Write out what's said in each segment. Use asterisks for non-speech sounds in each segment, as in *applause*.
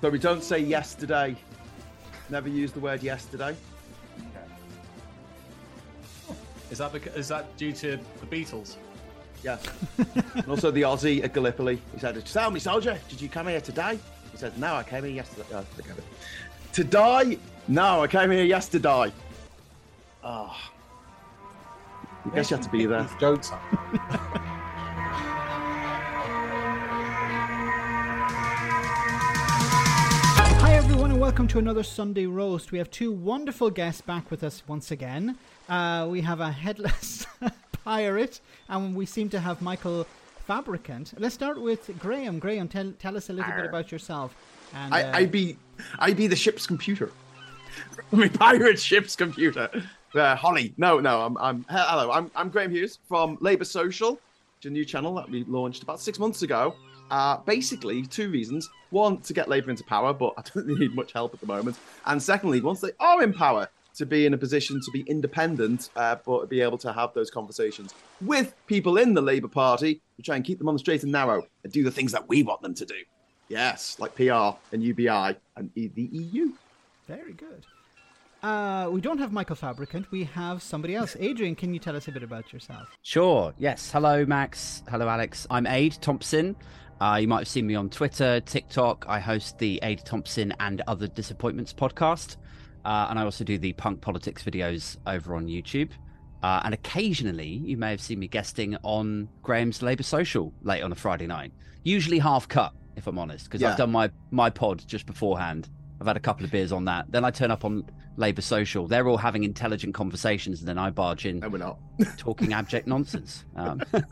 So we don't say yesterday. Never use the word yesterday. Is that because, is that due to the Beatles? Yeah. *laughs* and also the Aussie at Gallipoli. He said, Tell me, soldier, did you come here today? He said, No, I came here yesterday. Oh. To die? No, I came here yesterday. Oh. I guess you have to be there. Jokes *laughs* welcome to another Sunday Roast. We have two wonderful guests back with us once again. Uh, we have a headless *laughs* pirate, and we seem to have Michael Fabricant. Let's start with Graham. Graham, tell, tell us a little bit about yourself. And, I, uh, I be I be the ship's computer. *laughs* My pirate ship's computer. Uh, Holly, no, no, I'm, I'm hello, I'm, I'm Graham Hughes from Labour Social, which is a new channel that we launched about six months ago. Uh, basically, two reasons: one, to get Labour into power, but I don't really *laughs* need much help at the moment, and secondly, once they are in power, to be in a position to be independent, uh, but be able to have those conversations with people in the Labour Party to try and keep them on the straight and narrow and do the things that we want them to do. Yes, like PR and UBI and E- the EU. Very good. Uh, we don't have Michael Fabricant. We have somebody else. *laughs* Adrian, can you tell us a bit about yourself? Sure. Yes. Hello, Max. Hello, Alex. I'm Aid Thompson. Uh, you might have seen me on Twitter, TikTok. I host the Aid Thompson and Other Disappointments podcast. Uh, and I also do the punk politics videos over on YouTube. Uh, and occasionally, you may have seen me guesting on Graham's Labour Social late on a Friday night. Usually half cut, if I'm honest, because Yeah. I've done my, my pod just beforehand. I've had a couple of beers on that. Then I turn up on Labour Social. They're all having intelligent conversations, and then I barge in No, we're not. talking abject nonsense. Um, *laughs* *laughs* so,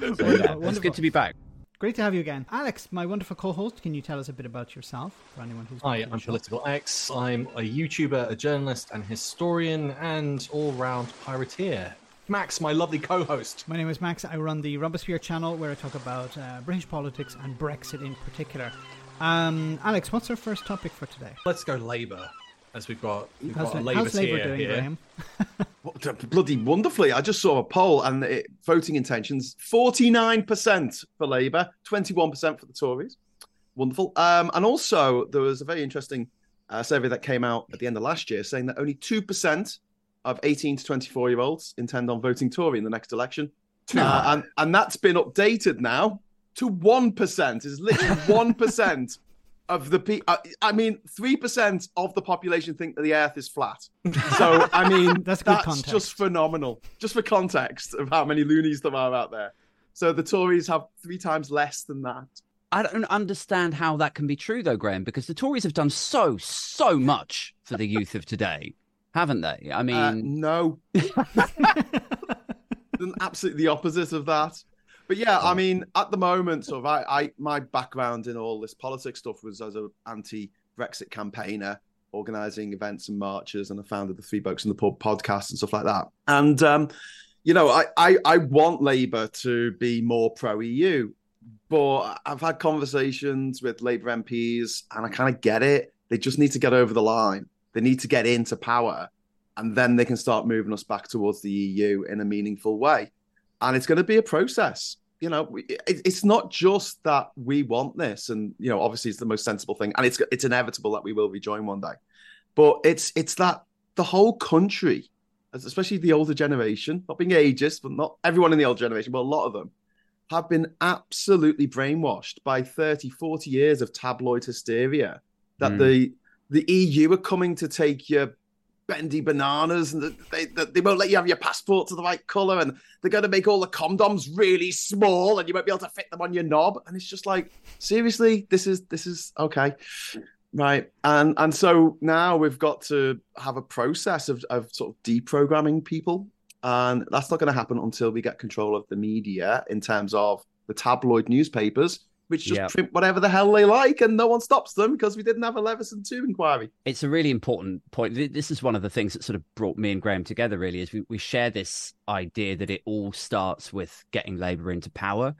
yeah, it's good to be back. Great to have you again. Alex, my wonderful co host, can you tell us a bit about yourself for anyone who's Hi, I'm? Political X. I'm a YouTuber, a journalist, and historian, and all-round pirateer. Max, my lovely co-host. My name is Max. I run the Robespierre channel where I talk about uh, British politics and Brexit in particular. Um, Alex, what's our first topic for today? Let's go Labour, as we've got, we've How's, got Labour how's Labour tier doing, here. Graham? *laughs* What- Bloody wonderfully. I just saw a poll and it, voting intentions 49% for Labour, 21% for the Tories. Wonderful. Um, and also, there was a very interesting uh, survey that came out at the end of last year saying that only 2% of 18 to 24 year olds intend on voting Tory in the next election. Uh, and, and that's been updated now to 1%. Is literally *laughs* 1% of the people. I, I mean, 3% of the population think that the earth is flat. *laughs* So, I mean, That's that's, context. just phenomenal. Just for context of how many loonies there are out there. So the Tories have three times less than that. I don't understand how that can be true, though, Graham, because the Tories have done so, so much for the youth of today, haven't they? I mean, Uh, no. *laughs* Absolutely the opposite of that. But yeah, I mean, at the moment, sort of, I, I my background in all this politics stuff was as an anti-Brexit campaigner, organising events and marches, and I founded the Three Blokes in the Pub podcast and stuff like that. And um, you know, I, I I want Labour to be more pro-EU, but I've had conversations with Labour MPs, and I kind of get it. They just need to get over the line. They need to get into power and then they can start moving us back towards the EU in a meaningful way. And it's going to be a process. You know, it's not just that we want this, and you know, obviously it's the most sensible thing, and it's it's inevitable that we will rejoin one day. But it's it's that the whole country, especially the older generation, not being ageist, but not everyone in the old generation, but a lot of them have been absolutely brainwashed by 30, 40 years of tabloid hysteria that Mm. the the EU are coming to take your bendy bananas and that they, they won't let you have your passport to the right color and they're going to make all the condoms really small and you won't be able to fit them on your knob. And it's just like seriously this is this is okay. Right. And and so now we've got to have a process of, of sort of deprogramming people. And that's not going to happen until we get control of the media in terms of the tabloid newspapers which just Yeah. print whatever the hell they like and no one stops them because we didn't have a Leveson 2 inquiry it's a really important point. This is one of the things that sort of brought me and Graham together. Really, is we, we share this idea that it all starts with getting Labour into power.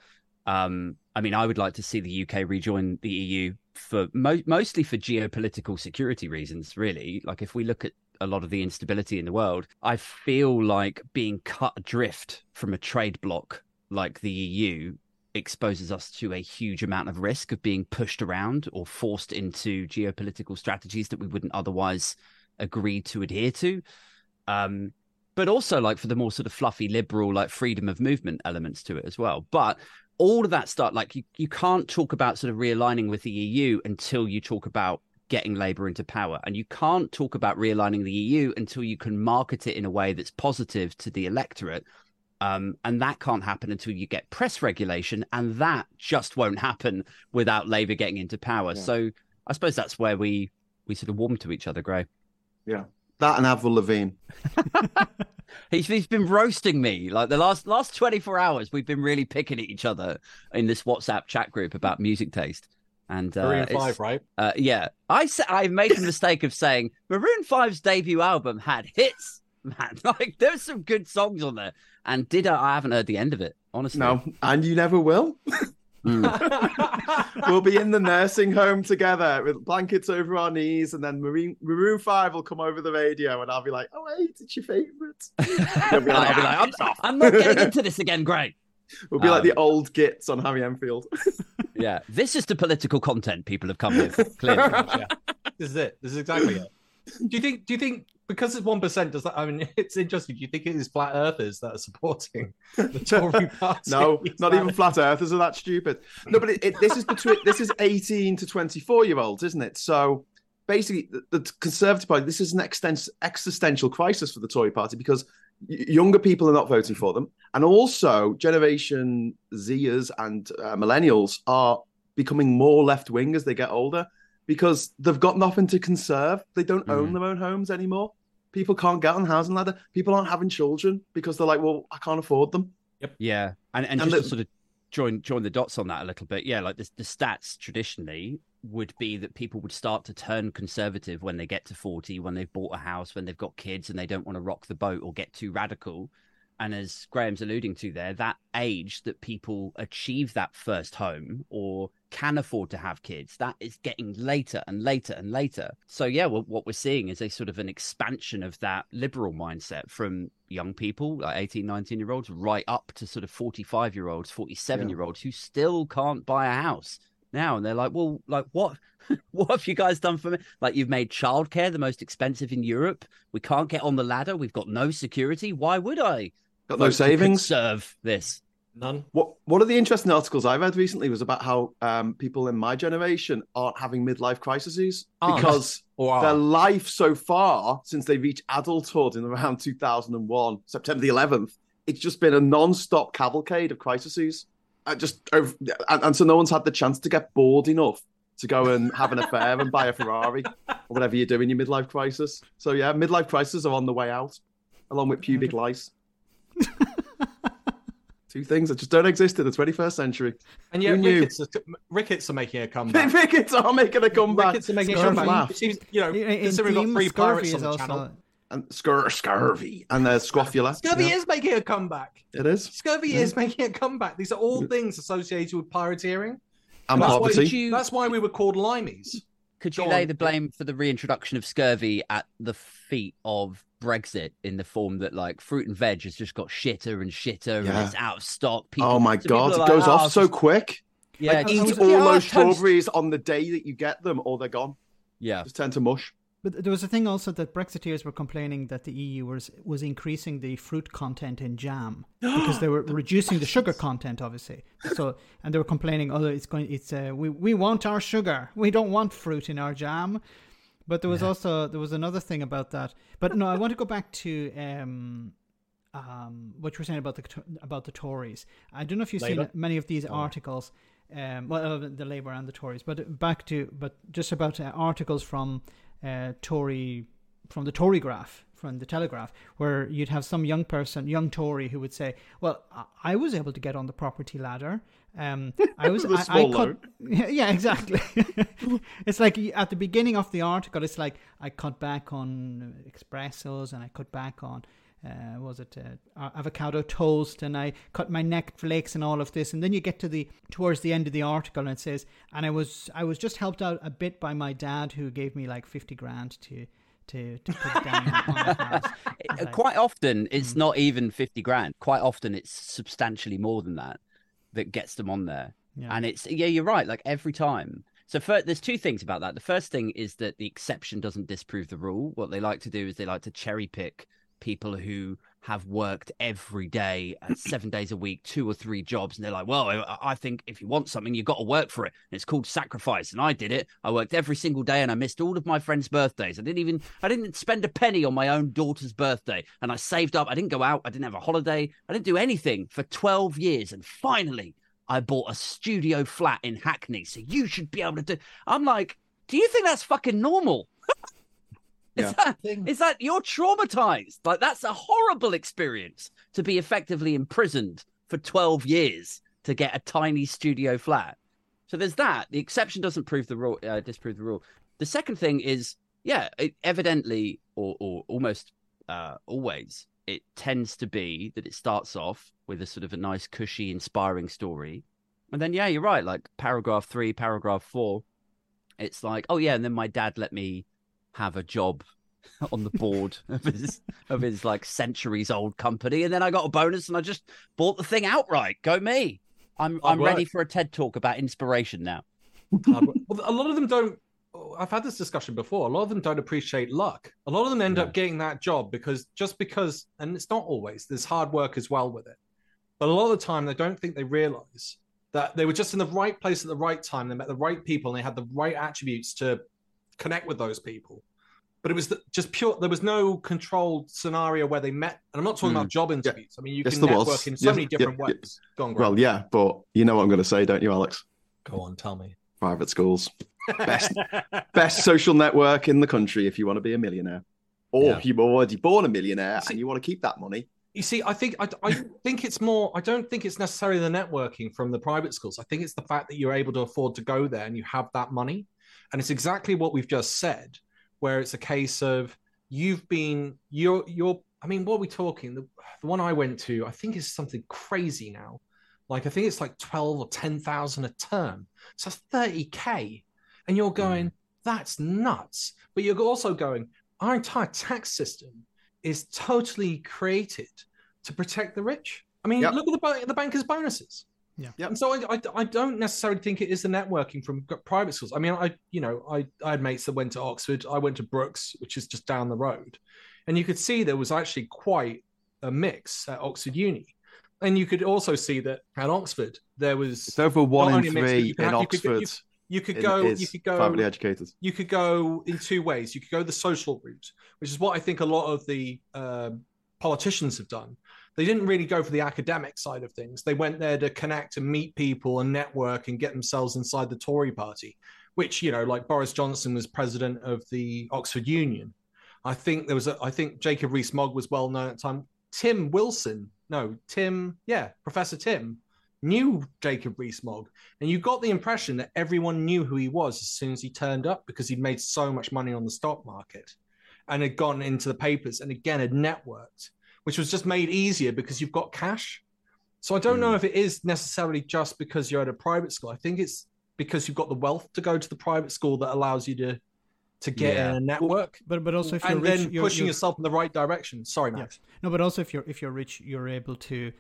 Um, I mean, I would like to see the UK rejoin the EU for mo- mostly for geopolitical security reasons. Really, like if we look at a lot of the instability in the world, I feel like being cut adrift from a trade bloc like the EU exposes us to a huge amount of risk of being pushed around or forced into geopolitical strategies that we wouldn't otherwise agree to adhere to. Um, but also like for the more sort of fluffy liberal like freedom of movement elements to it as well. But all of that stuff, like you, you can't talk about sort of realigning with the EU until you talk about getting Labour into power. And you can't talk about realigning the EU until you can market it in a way that's positive to the electorate. Um, and that can't happen until you get press regulation, and that just won't happen without Labour getting into power. Yeah. So I suppose that's where we we sort of warm to each other, Gray. Yeah, that and Avril Lavigne. *laughs* he's, he's been roasting me like the last last 24 hours we've been really picking at each other in this whatsapp chat group about music taste and uh, Maroon Five, right? Uh, yeah, I I've made the mistake of saying Maroon 5's debut album had hits, man. *laughs* Like there's some good songs on there, and did I? I haven't heard the end of it, honestly. No, and you never will. *laughs* mm. *laughs* we'll be in the nursing home together with blankets over our knees, and then Maroon, Maroon Five will come over the radio, and I'll be like, "Oh wait, it's your favorite." I'll be like, I'm, I'm, not getting into this again. Great. We'll be um, like the old gits on Harry Enfield. yeah, this is the political content people have come with. Clearly, yeah. this is it. This is exactly it. Do you think? Do you think because it's one percent? Does that? I mean, *laughs* it's interesting. Do you think it is flat earthers that are supporting the *laughs* Tory party? no, not even flat earthers are that stupid. No, but it, it, this is between this is eighteen to twenty four year olds, isn't it? So basically, the, the Conservative Party. This is an extens- existential crisis for the Tory Party because younger people are not voting for them, and also Generation Zers and uh, Millennials are becoming more left wing as they get older because they've got nothing to conserve. They don't mm. own their own homes anymore. People can't get on housing ladder. People aren't having children because they're like, well, I can't afford them. Yep. Yeah, and and, and just the, to sort of join join the dots on that a little bit. Yeah, like the, the stats traditionally would be that people would start to turn conservative when they get to 40, when they've bought a house, when they've got kids and they don't want to rock the boat or get too radical. And as Graham's alluding to there, that age that people achieve that first home or can afford to have kids, that is getting later and later and later. So, yeah, what we're seeing is a sort of an expansion of that liberal mindset from young people, like 18, 19 year olds, right up to sort of 45 year olds, 47 year olds who still can't buy a house now. And they're like well like what *laughs* what have you guys done for me? Like you've made childcare the most expensive in europe. We can't get on the ladder. We've got no security. Why would i got no savings serve this none what one of the interesting articles I've read recently was about how um, people in my generation aren't having midlife crises oh, because wow. their life so far since they reached adulthood in around *laughs* 2001 september the 11th it's just been a non-stop cavalcade of crises I just and, and so no one's had the chance to get bored enough to go and have an affair and buy a Ferrari or whatever you do in your midlife crisis. So yeah, midlife crises are on the way out, along with pubic lice. *laughs* Two things that just don't exist in the 21st century. And yeah, rickets are, rickets are making a comeback. *laughs* rickets are making a comeback. Rickets are making a comeback. You know, considering we've got three pirates on the also... channel and scur- scurvy and the scrofula. Scurvy is making a comeback. It is. Scurvy yeah. is making a comeback. These are all things associated with pirateering. And that's poverty. Why you, that's why we were called limeys. Could you Go lay on. the blame for the reintroduction of scurvy at the feet of Brexit in the form that like fruit and veg has just got shitter and shitter yeah. and it's out of stock? People, oh my god, it like, goes oh, off so just... quick. Yeah, like, eat all those strawberries on the day that you get them, or they're gone. Yeah, just tend to mush. But there was a thing also that Brexiteers were complaining that the EU was was increasing the fruit content in jam *gasps* because they were reducing the sugar content, obviously. So and they were complaining, oh, it's going, it's uh, we we want our sugar, we don't want fruit in our jam. But there was yeah. also there was another thing about that. But no, I want to go back to um, um, what you were saying about the about the Tories. I don't know if you've Labour? seen many of these oh. articles. Um, well, uh, the Labour and the Tories, but back to but just about uh, articles from uh, Tory from the Tory graph from the Telegraph, where you'd have some young person, young Tory, who would say, "Well, I was able to get on the property ladder. Um, I was, *laughs* I, I cut, *laughs* yeah, exactly. *laughs* it's like at the beginning of the article, it's like I cut back on espressos and I cut back on." Uh, was it uh, avocado toast and I cut my Netflix and all of this and then you get to the towards the end of the article and it says and I was I was just helped out a bit by my dad who gave me like 50 grand to to, to put down on the *laughs* house. Quite often it's mm. not even 50 grand. Quite often it's substantially more than that. that gets them on there. Yeah. And it's yeah, you're right. Like every time. So there's two things about that. The first thing is that the exception doesn't disprove the rule. What they like to do is they like to cherry pick people who have worked every day, uh, *clears throat* seven days a week, two or three jobs, and they're like, "Well, I, I think if you want something, you've got to work for it." And it's called sacrifice. And I did it. I worked every single day, and I missed all of my friends' birthdays. I didn't even, I didn't spend a penny on my own daughter's birthday, and I saved up. I didn't go out. I didn't have a holiday. I didn't do anything for twelve years, and finally. I bought a studio flat in Hackney, so you should be able to do. I'm like, do you think that's fucking normal? *laughs* is, Yeah. that, is that you're traumatized? Like that's a horrible experience to be effectively imprisoned for 12 years to get a tiny studio flat. So there's that. The exception doesn't prove the rule, uh, disprove the rule. The second thing is, yeah, it, evidently or, or almost uh, always, it tends to be that it starts off with a sort of a nice, cushy, inspiring story. And then, yeah, you're right. Like paragraph three, paragraph four, it's like, oh, yeah. And then my dad let me have a job *laughs* on the board of his, of his like centuries old company. And then I got a bonus and I just bought the thing outright. Go me. I'm, Hard I'm ready for a TED talk about inspiration now. well, a lot of them don't. I've had this discussion before. A lot of them don't appreciate luck. A lot of them end Yeah. up getting that job because just because, and it's not always. There's hard work as well with it, but a lot of the time they don't think they realize that they were just in the right place at the right time. They met the right people and they had the right attributes to connect with those people. But it was the, just pure. There was no controlled scenario where they met. And I'm not talking Mm. about job interviews. I mean, you Yes, can there was. network in so Yes, many different yeah. ways. Go on, Well, yeah, but you know what I'm going to say, don't you, Alex? Go on, tell me. Private schools, best *laughs* best social network in the country if you want to be a millionaire, or Yeah. you're already born a millionaire See- and you want to keep that money. You see, I think I, I think it's more. I don't think it's necessarily the networking from the private schools. I think it's the fact that you're able to afford to go there and you have that money, and it's exactly what we've just said, where it's a case of you've been you're you're. I mean, what are we talking? The, the one I went to, I think, is something crazy now. Like I think it's like twelve or ten thousand a term, so that's thirty k, and you're hmm. going, that's nuts. But you're also going, our entire tax system is totally created to protect the rich. I mean, Yep. look at the the bankers' bonuses. Yeah. Yep. And so I, I, I don't necessarily think it is the networking from private schools. I mean, I you know I I had mates that went to Oxford. I went to Brookes, which is just down the road, and you could see there was actually quite a mix at Oxford Uni. And you could also see that at Oxford there was It's over one Not in only mixed, three you in have- you could- you- Oxford. you could go you could go privately educated. you could go in two ways. You could go the social route, which is what I think a lot of the um politicians have done. They didn't really go for the academic side of things. They went there to connect and meet people and network and get themselves inside the Tory party, which, you know, like Boris Johnson was president of the Oxford Union. I think there was a, I think Jacob Rees Mogg was well known at the time. Tim Wilson, no, Tim, yeah, Professor Tim knew Jacob Rees Mogg. And you got the impression that everyone knew who he was as soon as he turned up because he'd made so much money on the stock market and had gone into the papers and again had networked, which was just made easier because you've got cash. So I don't know if it is necessarily just because you're at a private school. I think it's because you've got the wealth to go to the private school that allows you to to get Yeah. in a network But but also if you're and rich, then you're, pushing you're- yourself in the right direction. Sorry, Max. No, but also if you're if you're rich, you're able to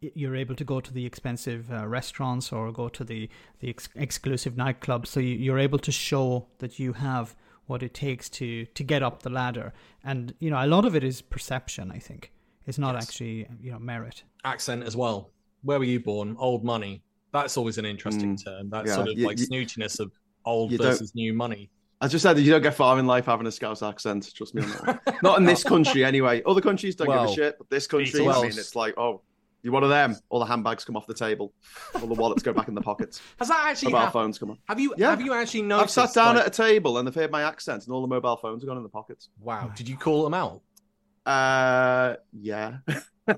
you're able to go to the expensive uh, restaurants or go to the the ex- exclusive nightclubs. So you, you're able to show that you have what it takes to to get up the ladder. And you know, a lot of it is perception. I think it's not Yes. actually you know merit. Accent as well. Where were you born? Old money. That's always an interesting Mm, term. That yeah. sort of You- like you- snootiness of old versus new money. I just said you don't get far in life having a Scouse accent. Trust me on that. Not in this *laughs* country, anyway. Other countries don't give a shit, but this country, I mean, it's like, oh, you're one of them. All the handbags come off the table, all the wallets go back in the pockets, Has that actually mobile happened? phones come on. Have you Yeah. have you actually noticed? I've sat down like- at a table and they've heard my accent, and all the mobile phones are gone in the pockets. Wow. Did you call them out? Uh, yeah. *laughs* and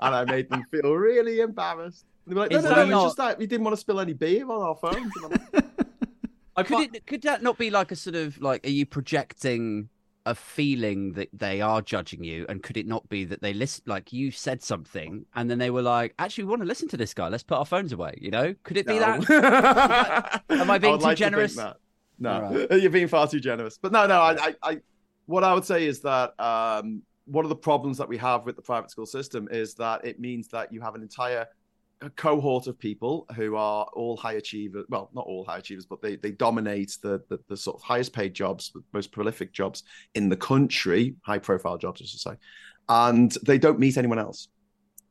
I made them feel really embarrassed. They were like, no, Is no, that no, it's not- just that we didn't want to spill any beer on our phones. And I'm like, *laughs* Could it could that not be like a sort of like are you projecting a feeling that they are judging you and could it not be that they list like you said something and then they were like actually we want to listen to this guy let's put our phones away you know could it be No. that *laughs* Am I being would too like generous? that. No, All you're being far too generous. But no, no, I, I, I, what I would say is that um, one of the problems that we have with the private school system is that it means that you have an entire cohort of people who are all high achievers. Well, not all high achievers, but they, they dominate the, the, the sort of highest paid jobs, the most prolific jobs in the country, high profile jobs, I should say. And they don't meet anyone else.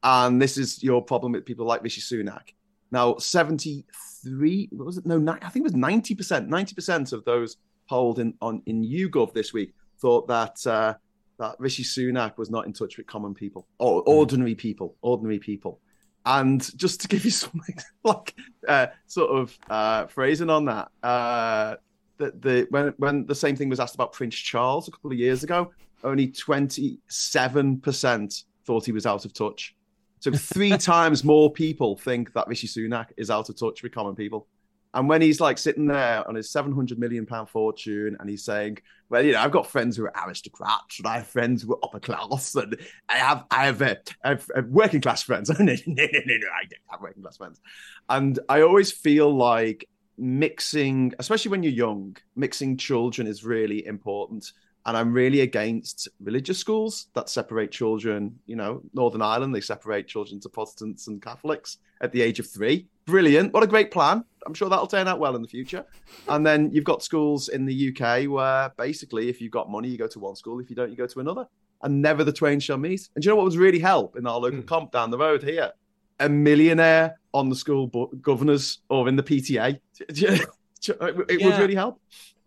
And this is your problem with people like Rishi Sunak. Now, 73, what was it? No, I think it was 90%. 90% of those polled in on in YouGov this week thought that uh, that Rishi Sunak was not in touch with common people or ordinary people, ordinary people. And just to give you *laughs* something like uh, sort of uh, phrasing on that, uh, the, the when when the same thing was asked about Prince Charles a couple of years ago, only twenty seven percent thought he was out of touch. So three *laughs* times more people think that Rishi Sunak is out of touch with common people. And when he's like sitting there on his 700 million pound fortune and he's saying, well, you know, I've got friends who are aristocrats and I have friends who are upper class and I have, I have, uh, I have uh, working class friends. *laughs* no, no, no, no, no, I don't have working class friends. And I always feel like mixing, especially when you're young, mixing children is really important. And I'm really against religious schools that separate children. You know, Northern Ireland, they separate children to Protestants and Catholics at the age of three. Brilliant. What a great plan. I'm sure that'll turn out well in the future. And then you've got schools in the UK where basically, if you've got money, you go to one school. If you don't, you go to another. And never the twain shall meet. And do you know what would really help in our local mm. comp down the road here? A millionaire on the school governors or in the PTA. *laughs* it yeah. would really help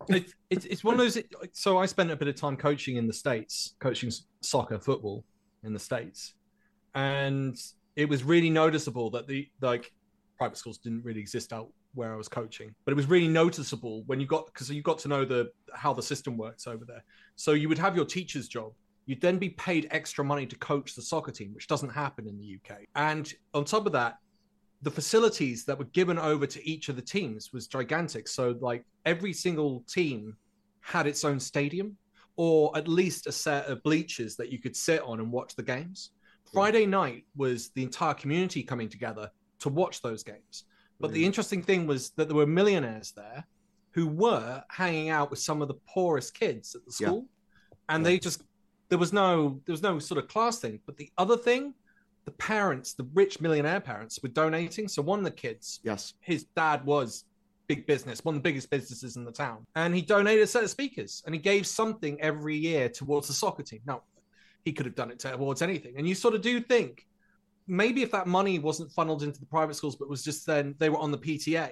it, it, it's one of those. So I spent a bit of time coaching in the states, coaching soccer, football in the states, and it was really noticeable that the like private schools didn't really exist out where I was coaching, but it was really noticeable when you got because you got to know the how the system works over there. So you would have your teacher's job. You'd then be paid extra money to coach the soccer team, which doesn't happen in the UK. And on top of that, the facilities that were given over to each of the teams was gigantic. So like every single team had its own stadium or at least a set of bleachers that you could sit on and watch the games. Hmm. Friday night was the entire community coming together to watch those games. But the hmm. interesting thing was that there were millionaires there who were hanging out with some of the poorest kids at the school. Yeah. And yeah. they just there was no there was no sort of class thing. But the other thing the parents, the rich millionaire parents, were donating. So one of the kids, yes, his dad was big business, one of the biggest businesses in the town, and he donated a set of speakers and he gave something every year towards the soccer team. Now, he could have done it towards anything, and you sort of do think maybe if that money wasn't funneled into the private schools, but was just then they were on the PTA.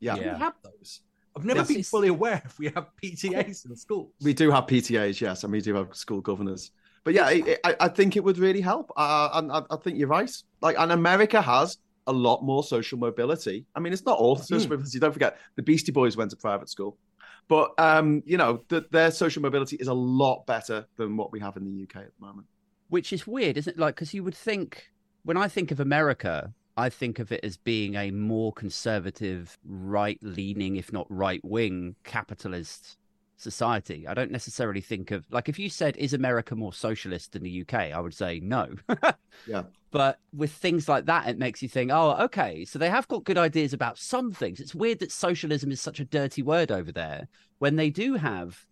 Yeah, we have those. I've never yes, been fully aware if we have PTAs in schools. We do have PTAs, yes, and we do have school governors but yeah, it, I, I, think it would really help. Uh, and I, I, think you're right. Like, and America has a lot more social mobility. I mean, it's not all social mm. mobility. Don't forget, the Beastie Boys went to private school, but um, you know, the, their social mobility is a lot better than what we have in the UK at the moment. Which is weird, isn't it? Like, because you would think when I think of America, I think of it as being a more conservative, right leaning, if not right wing, capitalist society. I don't necessarily think of like if you said is America more socialist than the UK, I would say no. *laughs* yeah. But with things like that, it makes you think, oh, okay, so they have got good ideas about some things. It's weird that socialism is such a dirty word over there when they do have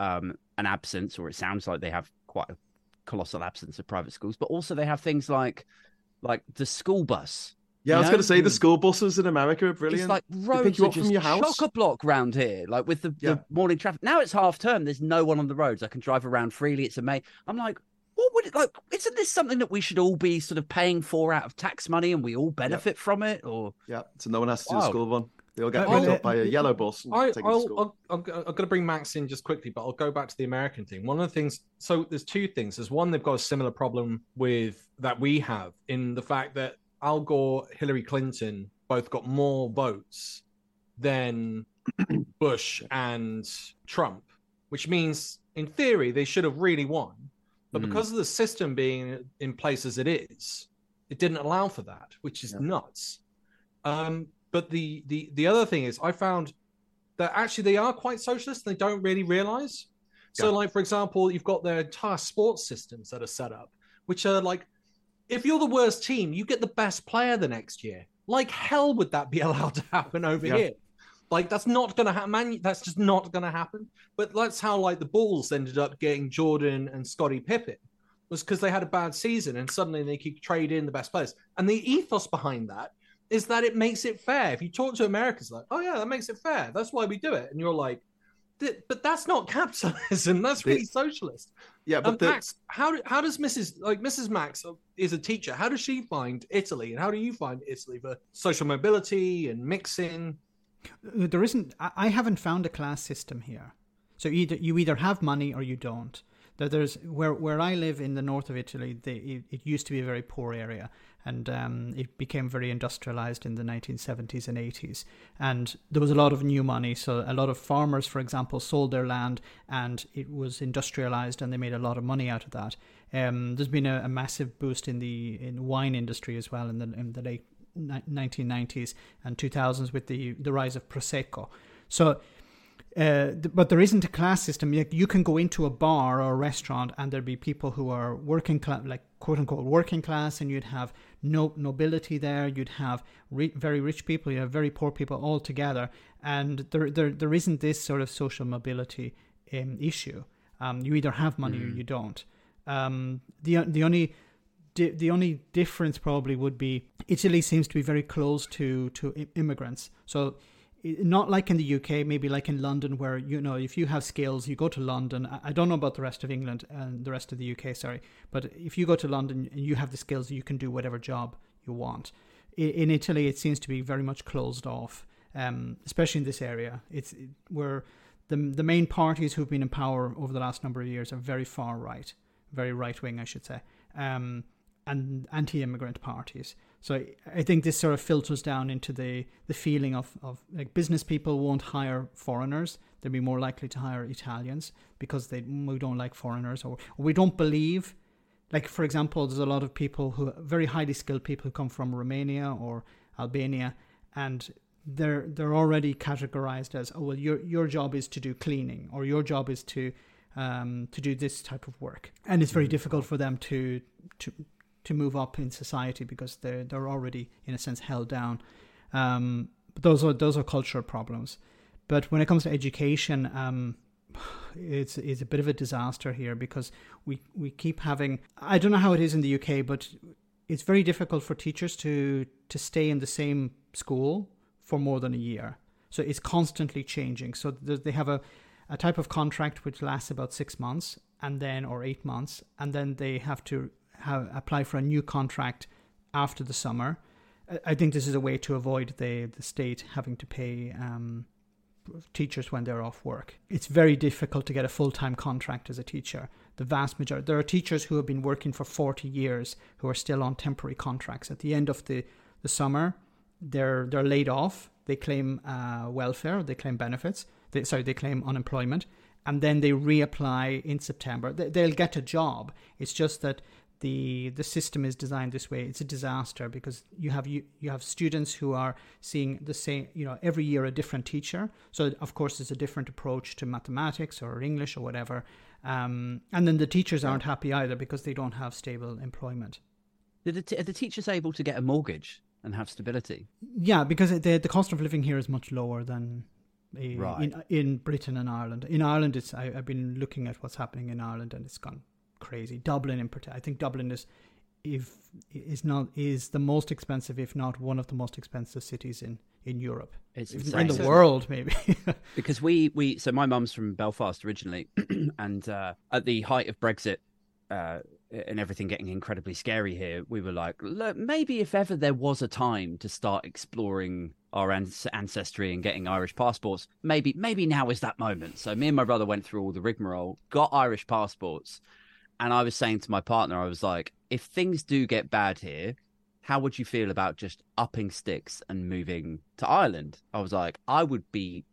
um, an absence, or it sounds like they have quite a colossal absence of private schools, but also they have things like like the school bus yeah, I was going to say the school buses in America are brilliant. It's like roads are just chock a block round here, like with the, yeah. the, morning traffic. Now it's half term. There's no one on the roads. I can drive around freely. It's amazing. I'm like, what would it like? Isn't this something that we should all be sort of paying for out of tax money, and we all benefit from it? Or yeah, so no one has to do wow. the school one. They all get picked up by a yellow bus. I, will I'm going to bring Max in just quickly, but I'll go back to the American thing. One of the things, so there's two things. There's one, they've got a similar problem with that we have in the fact that Al Gore, Hillary Clinton both got more votes than *clears throat* Bush and Trump, which means, in theory, they should have really won. But mm. because of the system being in place as it is, it didn't allow for that, which is yeah. nuts. Um, but the, the the other thing is, I found that actually they are quite socialist. They don't really realize. So, yeah. like for example, you've got their entire sports systems that are set up, which are like if you're the worst team, you get the best player the next year. Like hell would that be *laughs* allowed to happen over yeah. here? Like that's not going to happen. That's just not going to happen. But that's how like the Bulls ended up getting Jordan and Scottie Pippen. was because they had a bad season and suddenly they could trade in the best players. And the ethos behind that is that it makes it fair. If you talk to Americans, like, oh yeah, that makes it fair. That's why we do it. And you're like, but that's not capitalism. *laughs* That's really socialist. Yeah, but um, the... Max, how how does Mrs. like Mrs. Max is a teacher? How does she find Italy, and how do you find Italy for social mobility and mixing? There isn't. I haven't found a class system here. So either you either have money or you don't. There's where where I live in the north of Italy. They, it, it used to be a very poor area, and um, it became very industrialized in the 1970s and 80s. And there was a lot of new money, so a lot of farmers, for example, sold their land, and it was industrialized, and they made a lot of money out of that. Um, there's been a, a, massive boost in the in wine industry as well in the in the late 1990s and 2000s with the the rise of prosecco. So uh, but there isn't a class system. You, can go into a bar or a restaurant, and there'd be people who are working class, like quote unquote working class, and you'd have no nobility there. You'd have re- very rich people, you have very poor people all together, and there there there isn't this sort of social mobility um, issue. Um, you either have money mm. or you don't. Um, the the only the only difference probably would be Italy seems to be very close to to immigrants. So not like in the UK, maybe like in London, where you know if you have skills, you go to London. I don't know about the rest of England and the rest of the UK, sorry, but if you go to London and you have the skills, you can do whatever job you want. In Italy, it seems to be very much closed off, um, especially in this area. It's where the the main parties who've been in power over the last number of years are very far right, very right wing, I should say, um, and anti-immigrant parties. So I think this sort of filters down into the, the feeling of, of like business people won't hire foreigners. They'll be more likely to hire Italians because they we don't like foreigners or, or we don't believe. Like for example, there's a lot of people who very highly skilled people who come from Romania or Albania, and they're they're already categorized as oh well your your job is to do cleaning or your job is to um, to do this type of work, and it's very mm. difficult for them to to to move up in society because they're they're already in a sense held down. Um, but those are those are cultural problems. But when it comes to education, um, *sighs* it's it's a bit of a disaster here because we we keep having. I don't know how it is in the UK, but it's very difficult for teachers to to stay in the same school for more than a year. So it's constantly changing. So they have a a type of contract which lasts about six months and then or eight months, and then they have to have, apply for a new contract after the summer. I think this is a way to avoid the, the state having to pay um, teachers when they're off work. It's very difficult to get a full time contract as a teacher. The vast majority, there are teachers who have been working for 40 years who are still on temporary contracts. At the end of the, the summer, they're, they're laid off. They claim uh, welfare, they claim benefits, they, sorry, they claim unemployment, and then they reapply in September. They, they'll get a job. It's just that the the system is designed this way. It's a disaster because you have you, you have students who are seeing the same you know every year a different teacher. So of course it's a different approach to mathematics or english or whatever. Um, and then the teachers aren't happy either because they don't have stable employment. Are the, t- are the teachers able to get a mortgage and have stability? Yeah because the the cost of living here is much lower than a, right. in, in Britain and Ireland. In Ireland, it's I, I've been looking at what's happening in Ireland, and it's gone crazy. Dublin in particular, I think Dublin is if is not is the most expensive, if not one of the most expensive cities in in Europe. It's in the world, maybe. *laughs* because we we so my mum's from Belfast originally, *clears throat* and uh, at the height of Brexit. Uh, and everything getting incredibly scary here, we were like, look, maybe if ever there was a time to start exploring our ancestry and getting Irish passports, maybe maybe now is that moment. So me and my brother went through all the rigmarole, got Irish passports, and I was saying to my partner, I was like, if things do get bad here, how would you feel about just upping sticks and moving to Ireland? I was like, I would be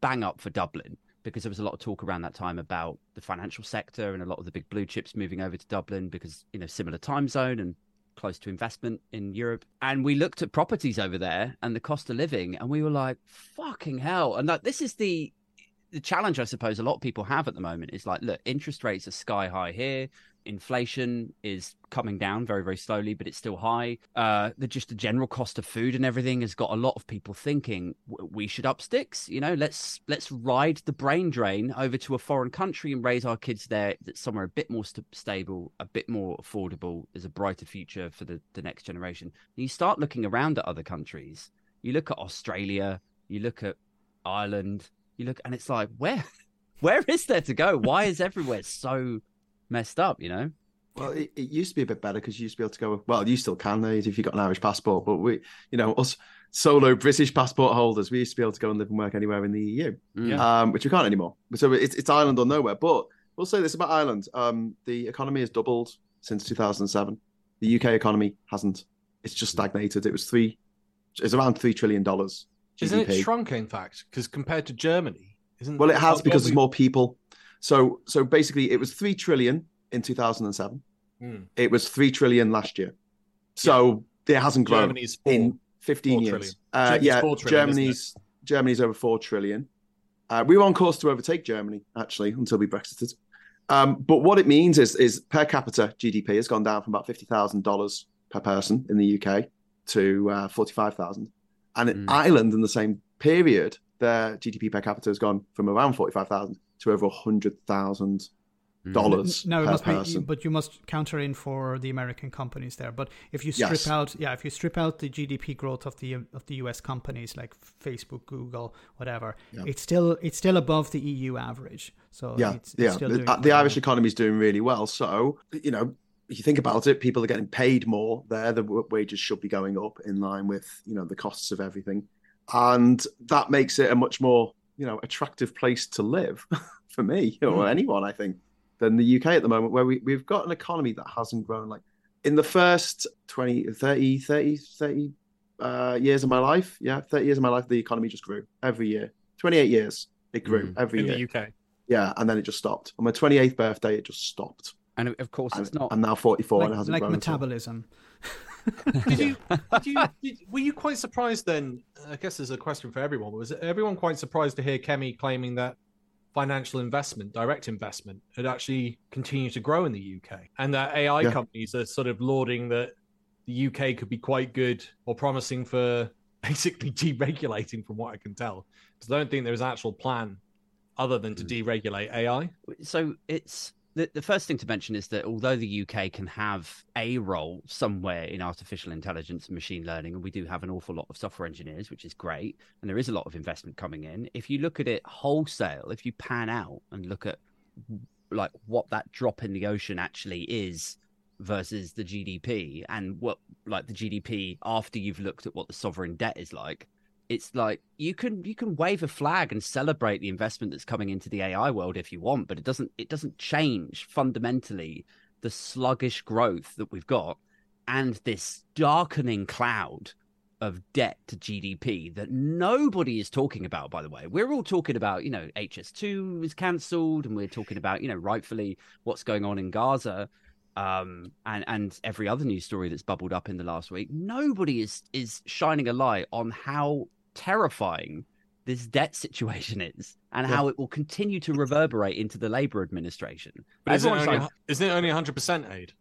bang up for Dublin because there was a lot of talk around that time about the financial sector and a lot of the big blue chips moving over to Dublin because, you know, similar time zone and close to investment in Europe. And we looked at properties over there and the cost of living and we were like, fucking hell. And like, this is the the challenge I suppose a lot of people have at the moment is like, look, interest rates are sky high here. inflation is coming down very, very slowly, but it's still high. Uh, the just the general cost of food and everything has got a lot of people thinking we should up sticks. You know, let's let's ride the brain drain over to a foreign country and raise our kids there. That's somewhere a bit more st- stable, a bit more affordable. There's a brighter future for the the next generation. And you start looking around at other countries. You look at Australia. You look at Ireland. You look, and it's like where. *laughs* Where is there to go? Why is everywhere so messed up, you know? Well, it, it used to be a bit better because you used to be able to go. Well, you still can if you've got an Irish passport, but we, you know, us solo British passport holders, we used to be able to go and live and work anywhere in the EU, Mm. um, which we can't anymore. So it's it's Ireland or nowhere. But we'll say this about Ireland: um, the economy has doubled since 2007. The UK economy hasn't. It's just stagnated. It was three. It's around three trillion dollars. Isn't it shrunk, in fact? Because compared to Germany, isn't Well, it has because there's more people. So so basically, it was three trillion in 2007. Hmm. It was three trillion last year. So it hasn't grown Germany's four. in 15 Four years. Uh, Germany's yeah, trillion. Germany's Germany's over four trillion. Uh, we were on course to overtake Germany actually until we Brexited. Um, but what it means is is per capita GDP has gone down from about fifty thousand dollars per person in the UK to uh, forty five thousand, and in Mm. Ireland in the same period their GDP per capita has gone from around forty five thousand to over hundred thousand Mm. dollars No, it per must person. be, but you must counter in for the American companies there. But if you strip Yes. out, yeah, if you strip out the GDP growth of the of the US companies like Facebook, Google, whatever, Yeah. it's still it's still above the EU average. So yeah, it's, it's yeah. still The, doing the Irish economy is doing really well. So you know, if you think about it, people are getting paid more there. The wages should be going up in line with you know the costs of everything, and that makes it a much more you know attractive place to live *laughs* for me or Mm. anyone. I think than the UK at the moment, where we we've got an economy that hasn't grown like in the first 20, 30, 30, 30 uh, years of my life. Yeah, 30 years of my life, the economy just grew every year. 28 years, it grew Mm. every in year. the UK. Yeah, and then it just stopped. On my 28th birthday, it just stopped. And of course, it's not. I'm now 44 and it hasn't like grown. at metabolism. Did you, *laughs* did you did, were you quite surprised then? I guess there's a question for everyone. Was everyone quite surprised to hear Kemi claiming that financial investment, direct investment, had actually continued to grow in the UK, and that AI Yeah. companies are sort of lauding that the UK could be quite good or promising for *laughs* basically deregulating, from what I can tell, because I don't think there's an actual plan other than to hmm. deregulate AI. so it's the, the first thing to mention is that although the UK can have a role somewhere in artificial intelligence and machine learning, and we do have an awful lot of software engineers, which is great, and there is a lot of investment coming in. If you look at it wholesale, if you pan out and look at like what that drop in the ocean actually is versus the GDP and what like the GDP after you've looked at what the sovereign debt is like, it's like you can you can wave a flag and celebrate the investment that's coming into the AI world if you want, but it doesn't it doesn't change fundamentally the sluggish growth that we've got and this darkening cloud of debt to GDP that nobody is talking about, by the way. We're all talking about, you know, HS2 is cancelled, and we're talking about, you know, rightfully what's going on in Gaza. Um, and and every other news story that's bubbled up in the last week, nobody is is shining a light on how terrifying this debt situation is, and Yeah. how it will continue to reverberate into the Labour administration. But isn't it, only, like, isn't it only 100% aid?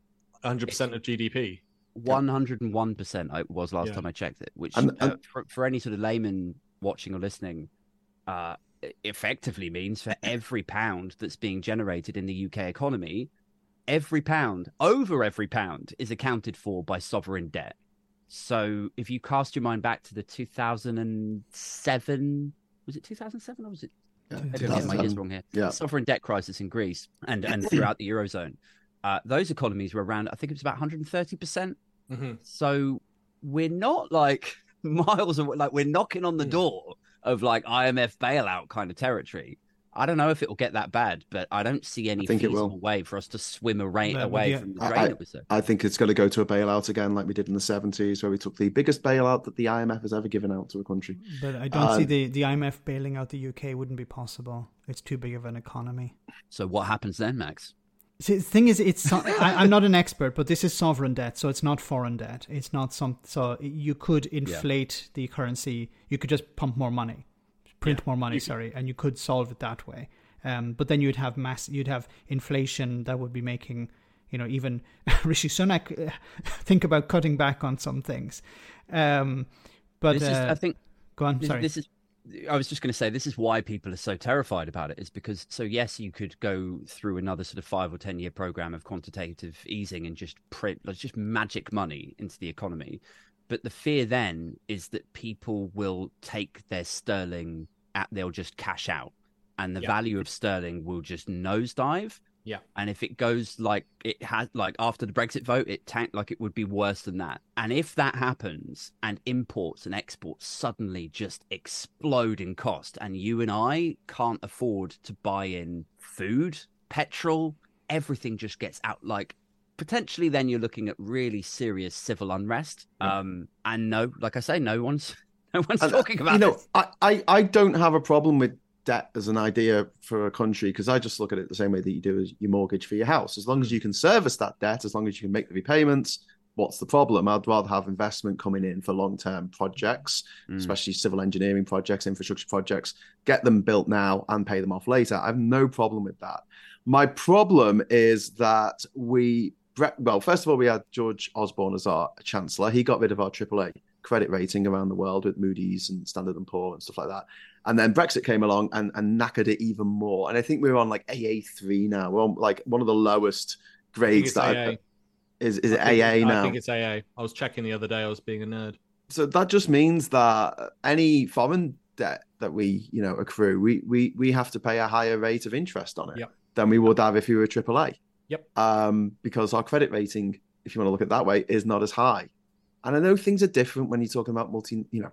100% of GDP? One hundred and one percent it was last Yeah. time I checked it. Which And- uh, for, for any sort of layman watching or listening, uh, effectively means for every pound that's being generated in the UK economy, every pound over every pound is accounted for by sovereign debt. So if you cast your mind back to the two thousand and seven, was it two thousand seven or was it? Yeah, Maybe I'm getting my years wrong here. Yeah. Sovereign debt crisis in Greece and and throughout the eurozone. Uh, those economies were around, I think it was about 130 percent hmm so we're not like *laughs* miles away, like we're knocking on the Hmm. door of like IMF bailout kind of territory. I don't know if it will get that bad, but I don't see any think it will. feasible way for us to swim away, Well, away yeah, from the I- drain I- that was there. I think it's going to go to a bailout again, like we did in the 70s, where we took the biggest bailout that the IMF has ever given out to a country. But I don't see Um, the, the IMF bailing out the UK wouldn't be possible. It's too big of an economy. So what happens then, Max? See, the thing is, it's so- I, I'm not an expert, but this is sovereign debt, so it's not foreign debt. It's not some. So you could inflate the currency. You could just pump more money, print more money. Sorry, and you could solve it that way. Um, but then you'd have mass. You'd have inflation that would be making you know even *laughs* Rishi Sunak uh, *laughs* think about cutting back on some things. Um, but this is, uh, I think go on. this, Sorry. this is I was just going to say this is why people are so terrified about it is because so yes you could go through another sort of 5 or 10 year program of quantitative easing and just print like just magic money into the economy but the fear then is that people will take their sterling at they'll just cash out and the Yeah. value of sterling will just nosedive Yeah. and if it goes like it has like after the brexit vote it tanked like it would be worse than that and if that happens and imports and exports suddenly just explode in cost and you and i can't afford to buy in food petrol everything just gets out like potentially then you're looking at really serious civil unrest um and no like i say no one's *laughs* no one's And, talking about you know, this. I, I, I don't have a problem with debt as an idea for a country because I just look at it the same way that you do as your mortgage for your house. As long as you can service that debt, as long as you can make the repayments, what's the problem? I'd rather have investment coming in for long term projects, Mm. especially civil engineering projects, infrastructure projects, get them built now and pay them off later. I have no problem with that. My problem is that we, well, first of all, we had George Osborne as our chancellor. He got rid of our AAA credit rating around the world with Moody's and Standard and Poor and stuff like that. And then Brexit came along and, and knackered it even more. And I think we're on like AA3 now. We're on like one of the lowest grades that AA. I- is is it AA now. I think it's AA. I was checking the other day. I was being a nerd. so that just means that any foreign debt that we you know accrue, we we we have to pay a higher rate of interest on it Yep. than we would have if we were AAA. Yep. Um, because our credit rating, if you want to look at it that way, is not as high. And I know things are different when you're talking about multi, you know,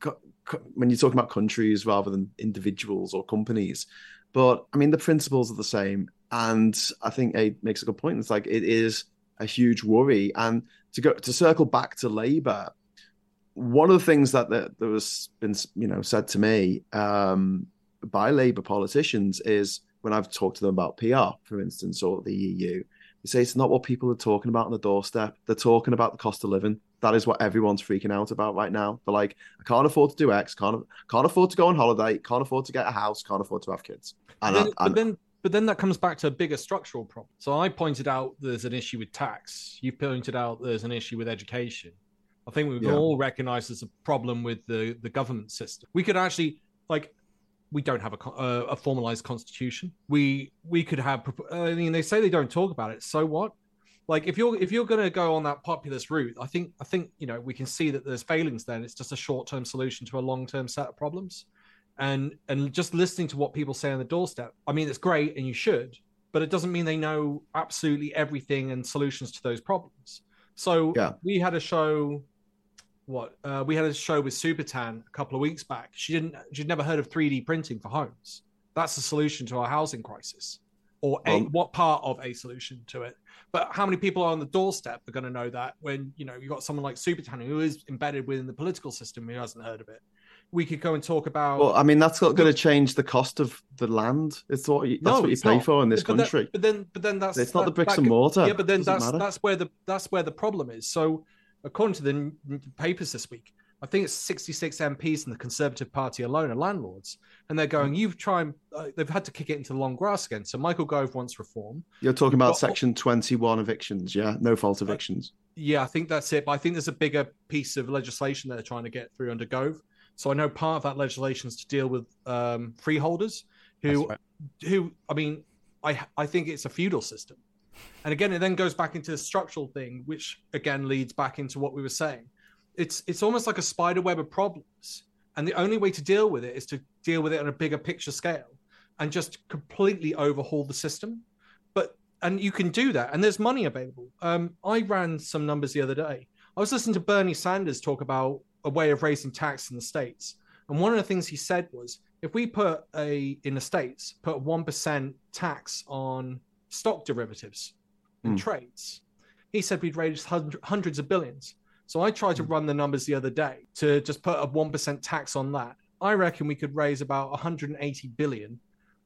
co- co- when you're talking about countries rather than individuals or companies. But I mean, the principles are the same. And I think Aid makes a good point. It's like it is a huge worry. And to go to circle back to Labour, one of the things that there, there was been you know said to me um, by Labour politicians is when I've talked to them about PR, for instance, or the EU, they say it's not what people are talking about on the doorstep. They're talking about the cost of living. That is what everyone's freaking out about right now. They're like, I can't afford to do X, can't can't afford to go on holiday, can't afford to get a house, can't afford to have kids. But then, I, but then, but then that comes back to a bigger structural problem. So I pointed out there's an issue with tax. You pointed out there's an issue with education. I think we can Yeah. all recognize there's a problem with the the government system. We could actually like. We don't have a, uh, a formalized constitution. We we could have. I mean, they say they don't talk about it. So what? Like if you're if you're going to go on that populist route, I think I think you know we can see that there's failings. Then it's just a short term solution to a long term set of problems and and just listening to what people say on the doorstep i mean it's great and you should but it doesn't mean they know absolutely everything and solutions to those problems so Yeah. we had a show what uh, we had a show with supertan a couple of weeks back she didn't she'd never heard of 3d printing for homes that's the solution to our housing crisis or a, what part of a solution to it but how many people are on the doorstep are going to know that when you know you've got someone like supertan who is embedded within the political system who hasn't heard of it we could go and talk about well, I mean, that's not going to change the cost of the land. It's what you, that's No, what you pay not. for in this but that- country. but then, but then that's It's not the bricks that and mortar. Yeah, but then that's matter. that's where the that's where the problem is. So, according to the papers this week, I think it's 66 MPs in the Conservative Party alone are landlords, and they're going. You've tried. Uh, they've had to kick it into the long grass again. So Michael Gove wants reform. You're talking about Section 21 evictions, yeah? No fault Uh, evictions. Yeah, I think that's it. But I think there's a bigger piece of legislation that they're trying to get through under Gove. So I know part of that legislation is to deal with um, freeholders who, right. who I mean, I I think it's a feudal system, and again, it then goes back into the structural thing, which again leads back into what we were saying. It's it's almost like a spider web of problems, and the only way to deal with it is to deal with it on a bigger picture scale, and just completely overhaul the system. But and you can do that, and there's money available. Um, I ran some numbers the other day. I was listening to Bernie Sanders talk about a way of raising tax in the states, and one of the things he said was, if we put a in the states put one percent tax on stock derivatives and Hmm. trades, he said we'd raise hundred, hundreds of billions. So I tried to Hmm. run the numbers the other day to just put a one percent tax on that. I reckon we could raise about 180 billion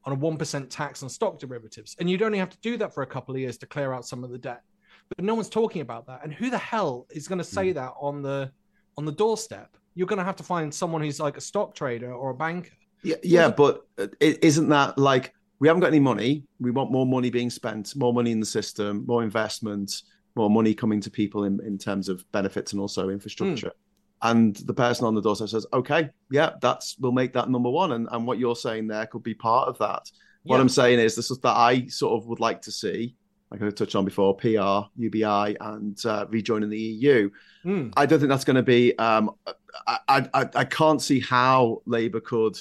on a 1% tax on stock derivatives. And you'd only have to do that for a couple of years to clear out some of the debt. But no one's talking about that. And who the hell is going to say that on the on the doorstep? You're going to have to find someone who's like a stock trader or a banker. Yeah, yeah, but uh, isn't that like we haven't got any money. We want more money being spent, more money in the system, more investment, more money coming to people in, in terms of benefits and also infrastructure. Mm. And the person on the doorstep says, okay, yeah, that's we'll make that number one. And, and what you're saying there could be part of that. Yeah. What I'm saying is this is that I sort of would like to see, like I touched on before, PR, UBI, and uh, rejoining the EU. Mm. I don't think that's going to be. Um, I, I I can't see how Labour could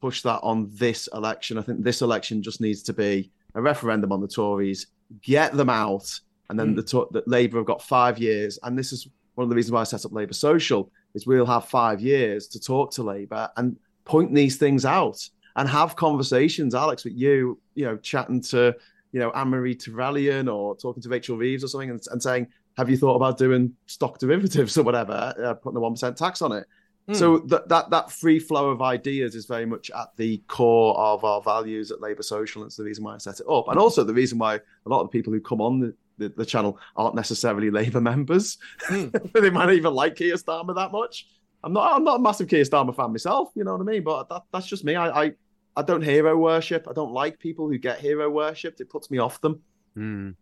push that on this election. I think this election just needs to be a referendum on the Tories, get them out, and then mm. the, the Labour have got five years. And this is one of the reasons why I set up Labour Social is we'll have five years to talk to Labour and point these things out and have conversations, Alex, with you, you know, chatting to, you know, Anne-Marie Trevelyan or talking to Rachel Reeves or something and, and saying, have you thought about doing stock derivatives or whatever, uh, putting a 1% tax on it? So hmm. that, that that free flow of ideas is very much at the core of our values at Labour Social. And it's the reason why I set it up. And also the reason why a lot of the people who come on the, the, the channel aren't necessarily Labour members. Mm. *laughs* they might not even like Keir Starmer that much. I'm not I'm not a massive Keir Starmer fan myself, you know what I mean? But that, that's just me. I, I I don't hero worship. I don't like people who get hero worshipped. It puts me off them. Mm.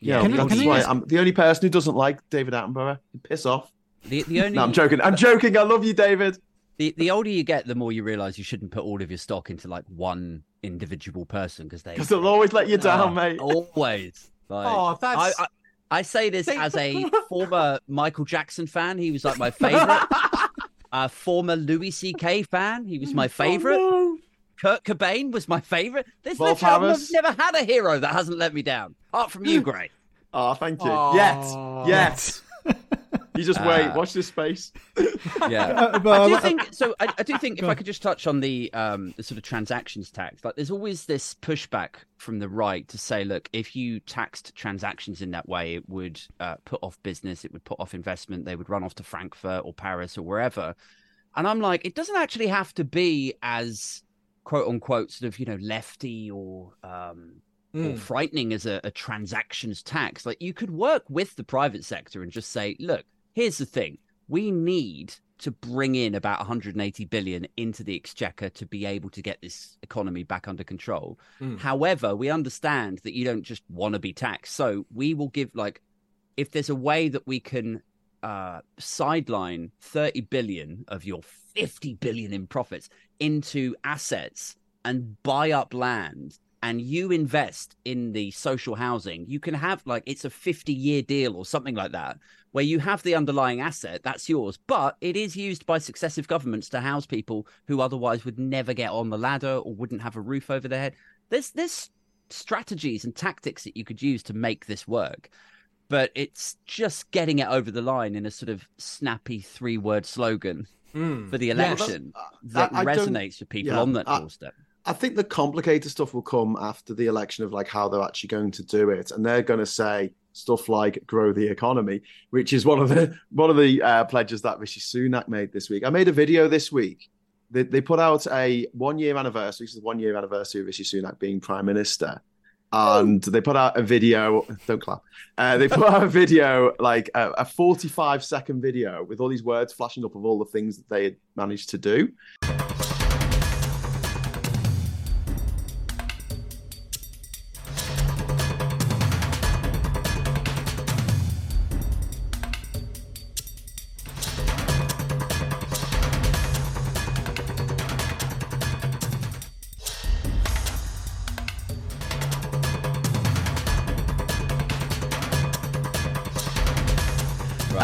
Yeah, yeah that's why I'm the only person who doesn't like David Attenborough. Piss off. The the only *laughs* no, I'm joking. I'm *laughs* joking. I love you, David. The the older you get, the more you realize you shouldn't put all of your stock into like one individual person because they because they'll always let you down, uh, mate. Always. Like, oh, that's. I, I, I say this as a *laughs* former Michael Jackson fan. He was like my favorite. a former Louis C.K. fan. He was my favorite. Oh, no. Kurt Cobain was my favorite. This Wolf I've never had a hero that hasn't let me down, apart from you, Gray. Oh, thank you. Oh. Yet, yet. You just wait. Uh, watch this space. *laughs* Yeah, uh, I do think so. I, I do think if I could just touch on the um, the sort of transactions tax, like there's always this pushback from the right to say, look, if you taxed transactions in that way, it would uh, put off business, it would put off investment, they would run off to Frankfurt or Paris or wherever. And I'm like, it doesn't actually have to be as quote unquote sort of you know lefty or um, mm. or frightening as a, a transactions tax. Like you could work with the private sector and just say, look, here's the thing we need to bring in about 180 billion into the exchequer to be able to get this economy back under control. Mm. However, we understand that you don't just want to be taxed. So we will give like if there's a way that we can uh, sideline 30 billion of your 50 billion in profits into assets and buy up land and you invest in the social housing, you can have like it's a 50 year deal or something like that, where you have the underlying asset, that's yours, but it is used by successive governments to house people who otherwise would never get on the ladder or wouldn't have a roof over their head. There's there's strategies and tactics that you could use to make this work. But it's just getting it over the line in a sort of snappy three word slogan mm. for the election yeah, that I, I resonates with people yeah, on that doorstep. I think the complicated stuff will come after the election of like how they're actually going to do it, and they're going to say stuff like grow the economy, which is one of the one of the uh, pledges that Rishi Sunak made this week. I made a video this week. They, they put out a one year anniversary, which is one year anniversary of Rishi Sunak being prime minister, and they put out a video. Don't clap. Uh, they put out a video, like a, a 45 second video with all these words flashing up of all the things that they had managed to do.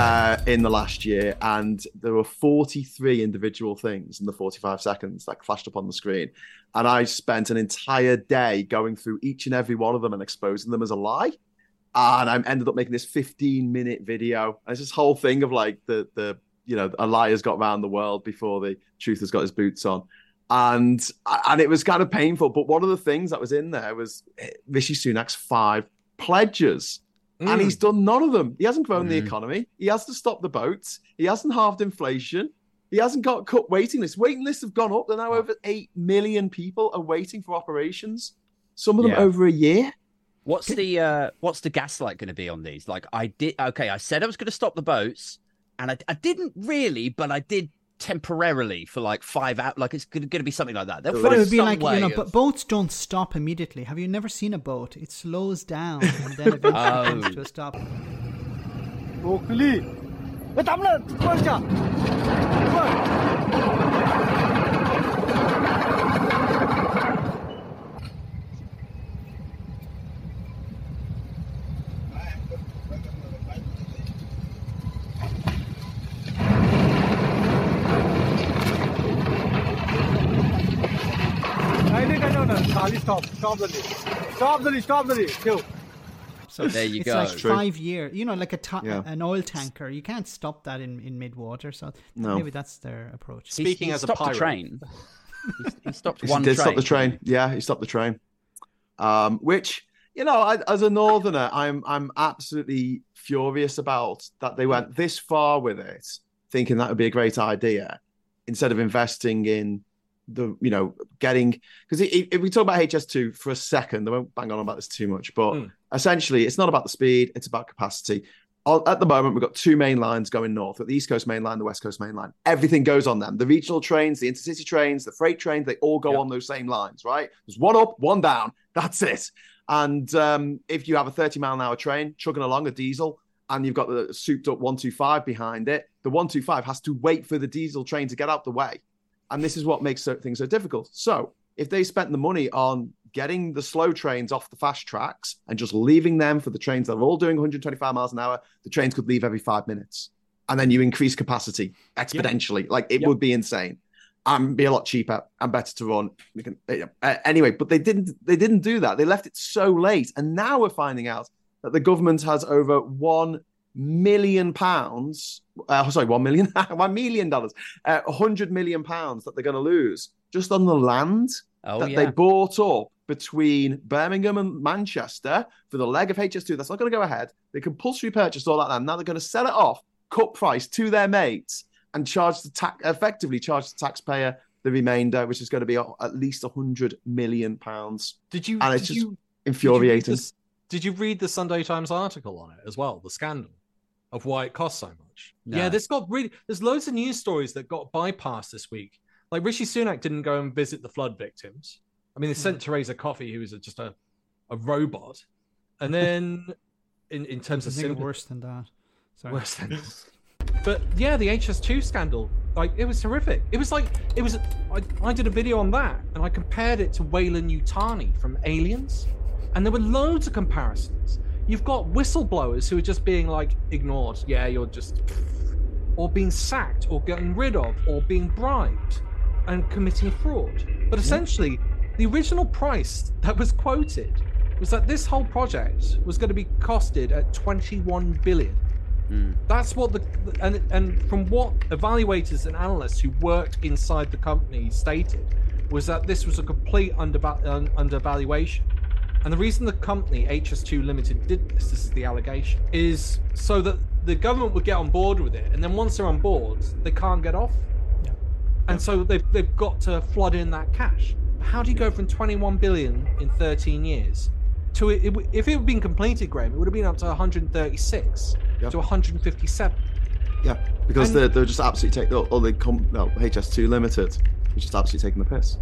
Uh, in the last year, and there were 43 individual things in the 45 seconds that flashed up on the screen. And I spent an entire day going through each and every one of them and exposing them as a lie. And I ended up making this 15 minute video. And it's this whole thing of like the the you know a liar's got around the world before the truth has got his boots on. And and it was kind of painful. But one of the things that was in there was Rishi Sunak's five pledges Mm. And he's mm. done none of them. He hasn't grown mm. the economy. He hasn't stopped the boats. He hasn't halved inflation. He hasn't got cut waiting lists. Waiting lists have gone up. They're now over 8 million people are waiting for operations. Some of them yeah. over a year. What's the uh what's the gaslight going to be on these? Like I did okay, I said I was going to stop the boats and I, I didn't really, but I did temporarily for like five hours. Like it's going to be something like that. They'll But find it would be some like you know, of- but boats don't stop immediately. Have you never seen a boat? It slows down and then *laughs* eventually comes Oh. to a stop. Stop stop the lift stop the lift stop the lift Chill. So There you go. it's go. like True. five year. You know, like a ta- Yeah. an oil tanker. You can't stop that in in mid water. So No. maybe that's their approach. He- Speaking he as a stopped pirate. train. *laughs* He, he stopped He did train. stop the train. Yeah, he stopped the train. Um, which you know, I, as a northerner, I'm I'm absolutely furious about that they went this far with it, thinking that would be a great idea, instead of investing in the you know getting because if we talk about HS2 for a second, I won't bang on about this too much, but Mm. essentially, it's not about the speed; it's about capacity. At the moment, we've got two main lines going north. The East Coast main line, the West Coast main line. Everything goes on them. The regional trains, the intercity trains, the freight trains, they all go Yep. on those same lines, right? There's one up, one down. That's it. And um, if you have a 30 mile an hour train chugging along a diesel and you've got the souped up 125 behind it, the 125 has to wait for the diesel train to get out the way. And this is what makes things so difficult. So if they spent the money on getting the slow trains off the fast tracks and just leaving them for the trains that are all doing 125 miles an hour, the trains could leave every five minutes. And then you increase capacity exponentially. Like it Yep. would be insane and be a lot cheaper and better to run. Can, uh, anyway, but they didn't. They didn't do that. They left it so late, and now we're finding out that the government has over one million pounds. Uh, sorry, one million, *laughs* one million dollars, uh, a hundred million pounds that they're going to lose just on the land Oh that yeah. they bought up between Birmingham and Manchester for the leg of HS2. That's not going to go ahead. They compulsory purchased all that land. Now they're going to sell it off, cut price to their mates, and charge the tax effectively charge the taxpayer the remainder, which is going to be at least a hundred million pounds. Did you? And it's just you, Infuriating. Did you, the, did you read the Sunday Times article on it as well? The scandal of why it costs so much. Yeah, No. there's got really there's loads of news stories that got bypassed this week. Like Rishi Sunak didn't go and visit the flood victims. I mean, they sent hmm. Theresa Coffey, who was a, just a, a robot, and then *laughs* in in terms of sympathy- worse than that. Sorry. worse than *laughs* but yeah the hs2 scandal like it was horrific it was like it was I, I did a video on that and i compared it to Weyland-Yutani from aliens and there were loads of comparisons you've got whistleblowers who are just being like ignored. Yeah you're just or being sacked or getting rid of or being bribed and committing fraud. But essentially the original price that was quoted was that this whole project was going to be costed at 21 billion. Hmm. That's what the and and from what evaluators and analysts who worked inside the company stated was that this was a complete underva- un- undervaluation. And the reason the company HS2 Limited did this, this is the allegation, is so that the government would get on board with it, and then once they're on board, they can't get off. Yeah. And so they've they've got to flood in that cash. How do you go from 21 billion in 13 years to it, it if it had been completed, Graham, it would have been up to 136 Yeah. to 157. Yeah, because And- they're, they're just absolutely taking, or they come, no, HS2 Limited, is just absolutely taking the piss.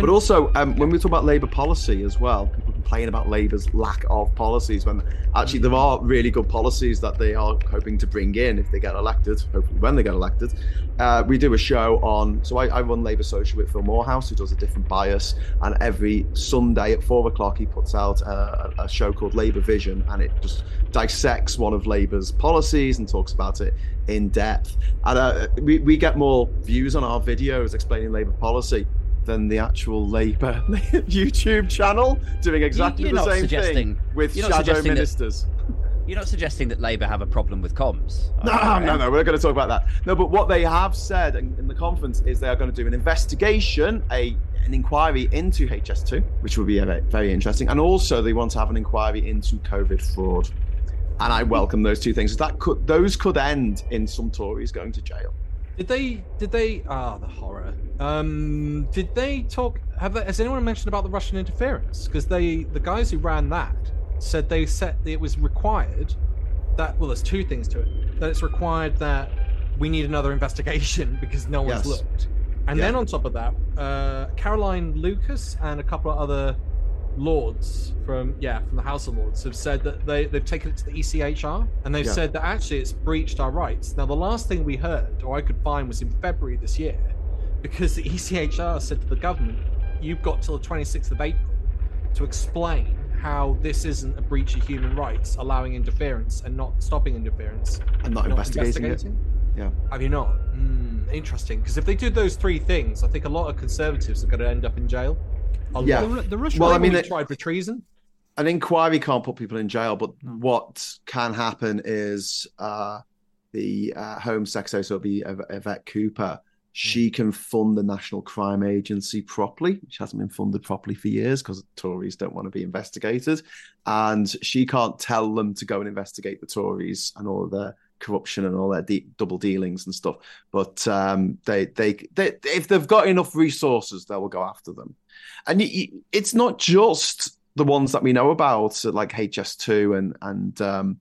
But also, um, when we talk about Labour policy as well, people complain about Labour's lack of policies when actually there are really good policies that they are hoping to bring in if they get elected, hopefully when they get elected. Uh, we do a show on, so I, I run Labour Social with Phil Moorhouse, who does a different bias, and every Sunday at four o'clock he puts out a, a show called Labour Vision, and it just dissects one of Labour's policies and talks about it in depth. And uh, we, we get more views on our videos explaining Labour policy than the actual Labour *laughs* YouTube channel doing exactly the same thing with shadow suggesting that- ministers. *laughs* You're not suggesting that Labour have a problem with comms. No, no, no. We're going to talk about that. No, but what they have said in, in the conference is they are going to do an investigation, a an inquiry into HS2, which will be very, very interesting, and also they want to have an inquiry into COVID fraud. And I welcome those two things. That could those could end in some Tories going to jail. Did they? Did they? Ah, the horror. Um, did they talk? Have they, has anyone mentioned about the Russian interference? Because they, the guys who ran that, said they said it was required. That well, there's two things to it. That it's required that we need another investigation *laughs* because no one's Yes. looked. And Yeah. then on top of that, uh, Caroline Lucas and a couple of other lords from yeah from the House of Lords have said that they they've taken it to the ECHR and they've Yeah. said that actually it's breached our rights. Now the last thing we heard or I could find was in February this year, because the ECHR said to the government, "You've got till the 26th of April to explain." How this isn't a breach of human rights, allowing interference and not stopping interference, And not, not investigating, it. Yeah. Have you not? Mm, interesting. Because if they do those three things, I think a lot of conservatives are going to end up in jail. A Yeah. lot. The, the Russian Well, I mean, it- tried for treason. an inquiry can't put people in jail, but No. what can happen is uh, the uh, Home Secretary, so it'll be Yv- Yvette Cooper, she can fund the National Crime Agency properly, which hasn't been funded properly for years because Tories don't want to be investigated. And she can't tell them to go and investigate the Tories and all of their corruption and all de- double dealings and stuff. But um, they, they, they, if they've got enough resources, they will go after them. And you, you, it's not just the ones that we know about, like HS2 and and um,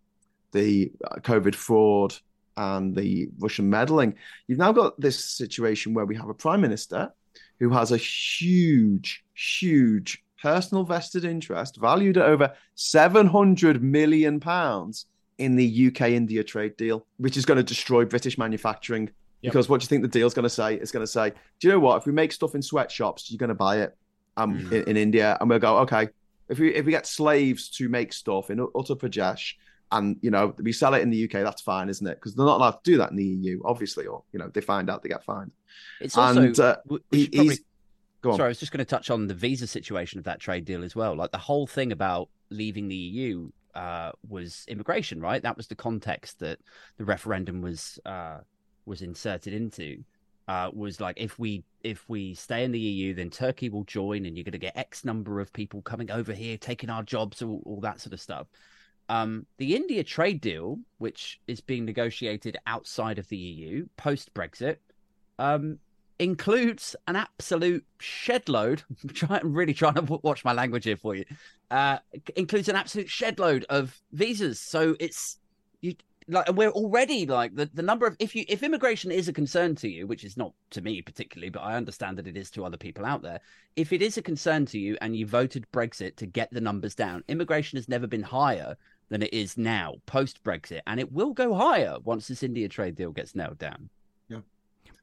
the COVID fraud and the Russian meddling. You've now got this situation where we have a prime minister who has a huge, huge personal vested interest valued at over 700 million pounds in the UK India trade deal, which is going to destroy British manufacturing. Yep. Because what do you think the deal's going to say? It's going to say, do you know what? If we make stuff in sweatshops, you're going to buy it um, Mm. in, in India. And we'll go, okay, if we if we get slaves to make stuff in Uttar Pradesh and you know we sell it in the UK, that's fine, isn't it? Because they're not allowed to do that in the EU, obviously, or you know they find out they get fined. It's also and uh, he- probably he's go on. Sorry, I was just going to touch on the visa situation of that trade deal as well. Like the whole thing about leaving the EU uh, was immigration, right? That was the context that the referendum was uh, was inserted into. Uh, was like if we if we stay in the EU, then Turkey will join, and you're going to get X number of people coming over here, taking our jobs, all, all that sort of stuff. Um, the India trade deal, which is being negotiated outside of the EU post Brexit, um, includes an absolute shed load. *laughs* I'm really trying to watch my language here for you. Uh, includes an absolute shed load of visas. So it's you like we're already like the, the number of if you if immigration is a concern to you, which is not to me particularly, but I understand that it is to other people out there. If it is a concern to you and you voted Brexit to get the numbers down, immigration has never been higher than it is now post Brexit, and it will go higher once this India trade deal gets nailed down.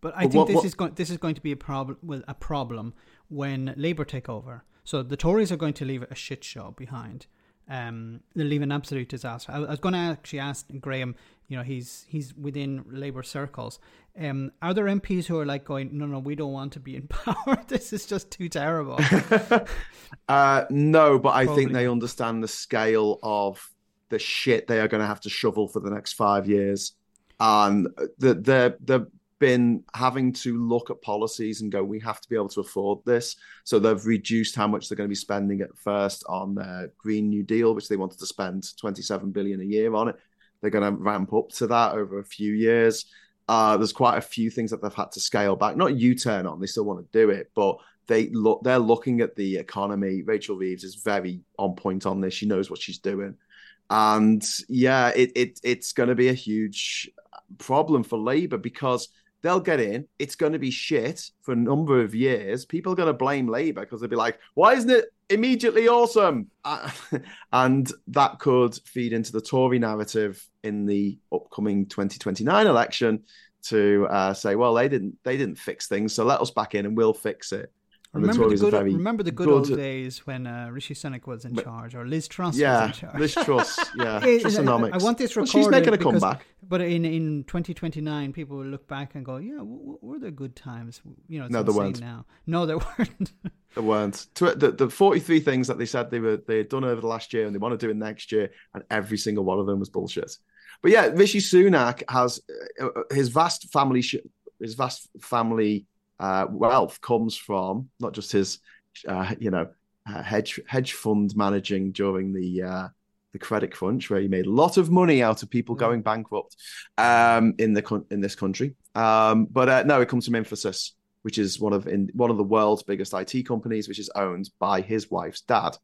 But I But think what- this what- is going this is going to be a problem with a problem when Labour take over. So the Tories are going to leave a shit show behind. Um, they'll leave an absolute disaster. I, I was going to actually ask Graham. You know, he's he's within Labour circles. Um, are there MPs who are like going, no, no, we don't want to be in *laughs* power. this is just too terrible. *laughs* uh, no, but I Probably think they understand the scale of the shit they are going to have to shovel for the next five years, and that they're they've been having to look at policies and go, we have to be able to afford this. So they've reduced how much they're going to be spending at first on their Green New Deal, which they wanted to spend 27 billion a year on it. They're going to ramp up to that over a few years. Uh, there's quite a few things that they've had to scale back. Not U-turn on; they still want to do it, but they look. They're looking at the economy. Rachel Reeves is very on point on this. She knows what she's doing, and yeah, it, it it's going to be a huge problem for Labour because they'll get in. It's going to be shit for a number of years. People are going to blame Labour because they'll be like, "Why isn't it immediately awesome?" Uh, *laughs* and that could feed into the Tory narrative in the upcoming 2029 election to uh, say, "Well, they didn't they didn't fix things, so let us back in and we'll fix it." Remember the are good remember the good, good old days when uh, Rishi Sunak was in But- charge or Liz Truss was Yeah, in charge. Liz Truss. *laughs* Yeah, Trussonomics. I want this Well, recorded. she's making a because- comeback. But in in 2029, people will look back and go, "Yeah, w- were there good times?" You know, it's No, there weren't. now. No, there *laughs* weren't. There weren't. The, the 43 things that they said they were they had done over the last year and they want to do it next year, and every single one of them was bullshit. But yeah, Rishi Sunak has uh, uh, his vast family sh- his vast family uh, wealth comes from not just his uh, you know uh, hedge hedge fund managing during the uh, the credit crunch, where he made a lot of money out of people going bankrupt um, in the in this country. Um, but uh, no, it comes from Infosys, which is one of in one of the world's biggest IT companies, which is owned by his wife's dad,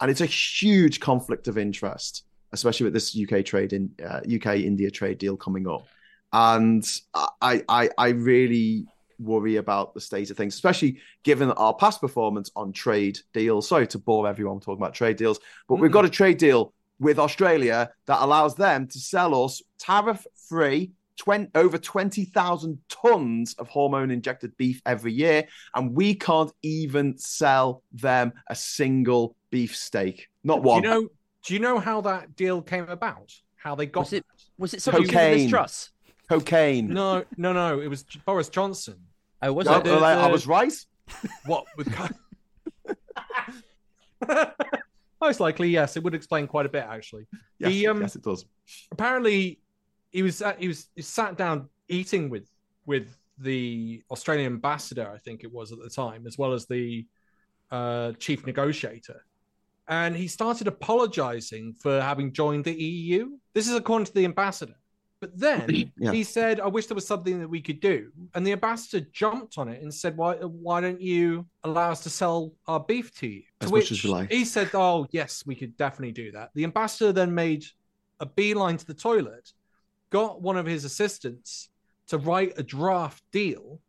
and it's a huge conflict of interest, especially with this UK trade in uh, UK India trade deal coming up. and I, I, I really worry about the state of things, especially given our past performance on trade deals. Sorry to bore everyone talking about trade deals, but we've mm-hmm. got a trade deal with Australia that allows them to sell us tariff free 20, over 20,000 tons of hormone injected beef every year, and we can't even sell them a single beef steak. Not one. Do one. you know? Do you know how that deal came about? How they got Was it was it something to do with Cocaine. Liz Truss? Cocaine. No, no, no. It was Boris Johnson. Oh, was it? the- well, I, I was right. *laughs* What with? *laughs* Most likely, yes. It would explain quite a bit, actually. Yes, He, um, yes, it does. apparently he was at, he was he sat down eating with with the Australian ambassador, I think it was at the time, as well as the uh, chief negotiator, and he started apologizing for having joined the EU. This is according to the ambassador. But then *clears throat* Yeah. he said, "I wish there was something that we could do," and the ambassador jumped on it and said, "Why why don't you allow us to sell our beef to you?" To As much as we like. he said, "Oh yes, we could definitely do that." The ambassador then made a beeline to the toilet, got one of his assistants to write a draft deal,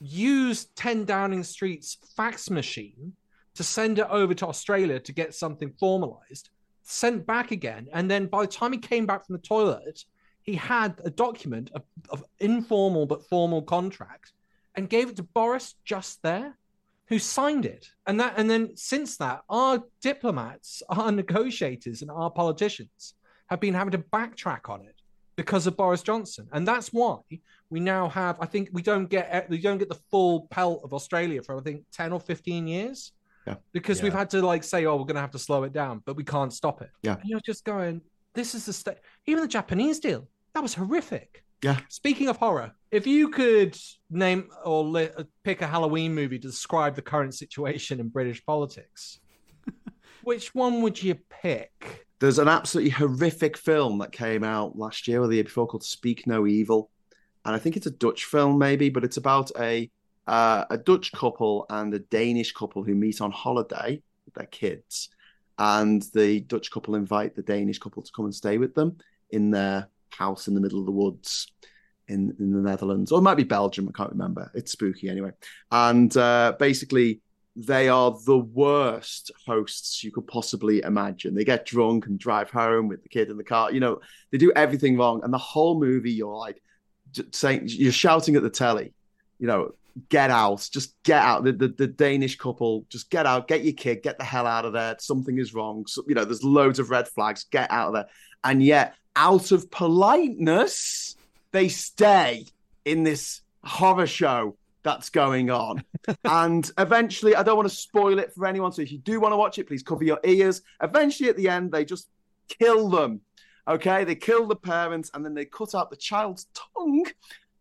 used 10 Downing Street's fax machine to send it over to Australia to get something formalized, sent back again. And then by the time he came back from the toilet, he had a document of, of informal but formal contract and gave it to Boris just there who signed it. And that and then since that our diplomats our negotiators and our politicians have been having to backtrack on it because of Boris Johnson. And that's why we now have I think we don't get we don't get the full pelt of Australia for I think 10 or 15 years. Yeah. because we've had to like say oh we're going to have to slow it down but we can't stop it. Yeah. and you're just going this is the state even the Japanese deal that was horrific Yeah. Speaking of horror, if you could name or li- uh, pick a Halloween movie to describe the current situation in British politics, *laughs* which one would you pick? There's an absolutely horrific film that came out last year or the year before called Speak No Evil, and I think it's a Dutch film maybe, but it's about a uh, a Dutch couple and a Danish couple who meet on holiday with their kids, and the Dutch couple invite the Danish couple to come and stay with them in their house in the middle of the woods in in the Netherlands, or it might be Belgium. I can't remember. It's spooky anyway, and uh, basically they are the worst hosts you could possibly imagine. They get drunk and drive home with the kid in the car. You know, they do everything wrong. And the whole movie, you're like saying, you're shouting at the telly, you know, get out, just get out. The, the, the Danish couple, just get out, get your kid, get the hell out of there. Something is wrong. So, you know, there's loads of red flags, get out of there. And yet, out of politeness, they stay in this horror show that's going on. *laughs* and eventually, I don't want to spoil it for anyone. So if you do want to watch it, please cover your ears. Eventually, at the end, they just kill them. Okay, they kill the parents and then they cut out the child's tongue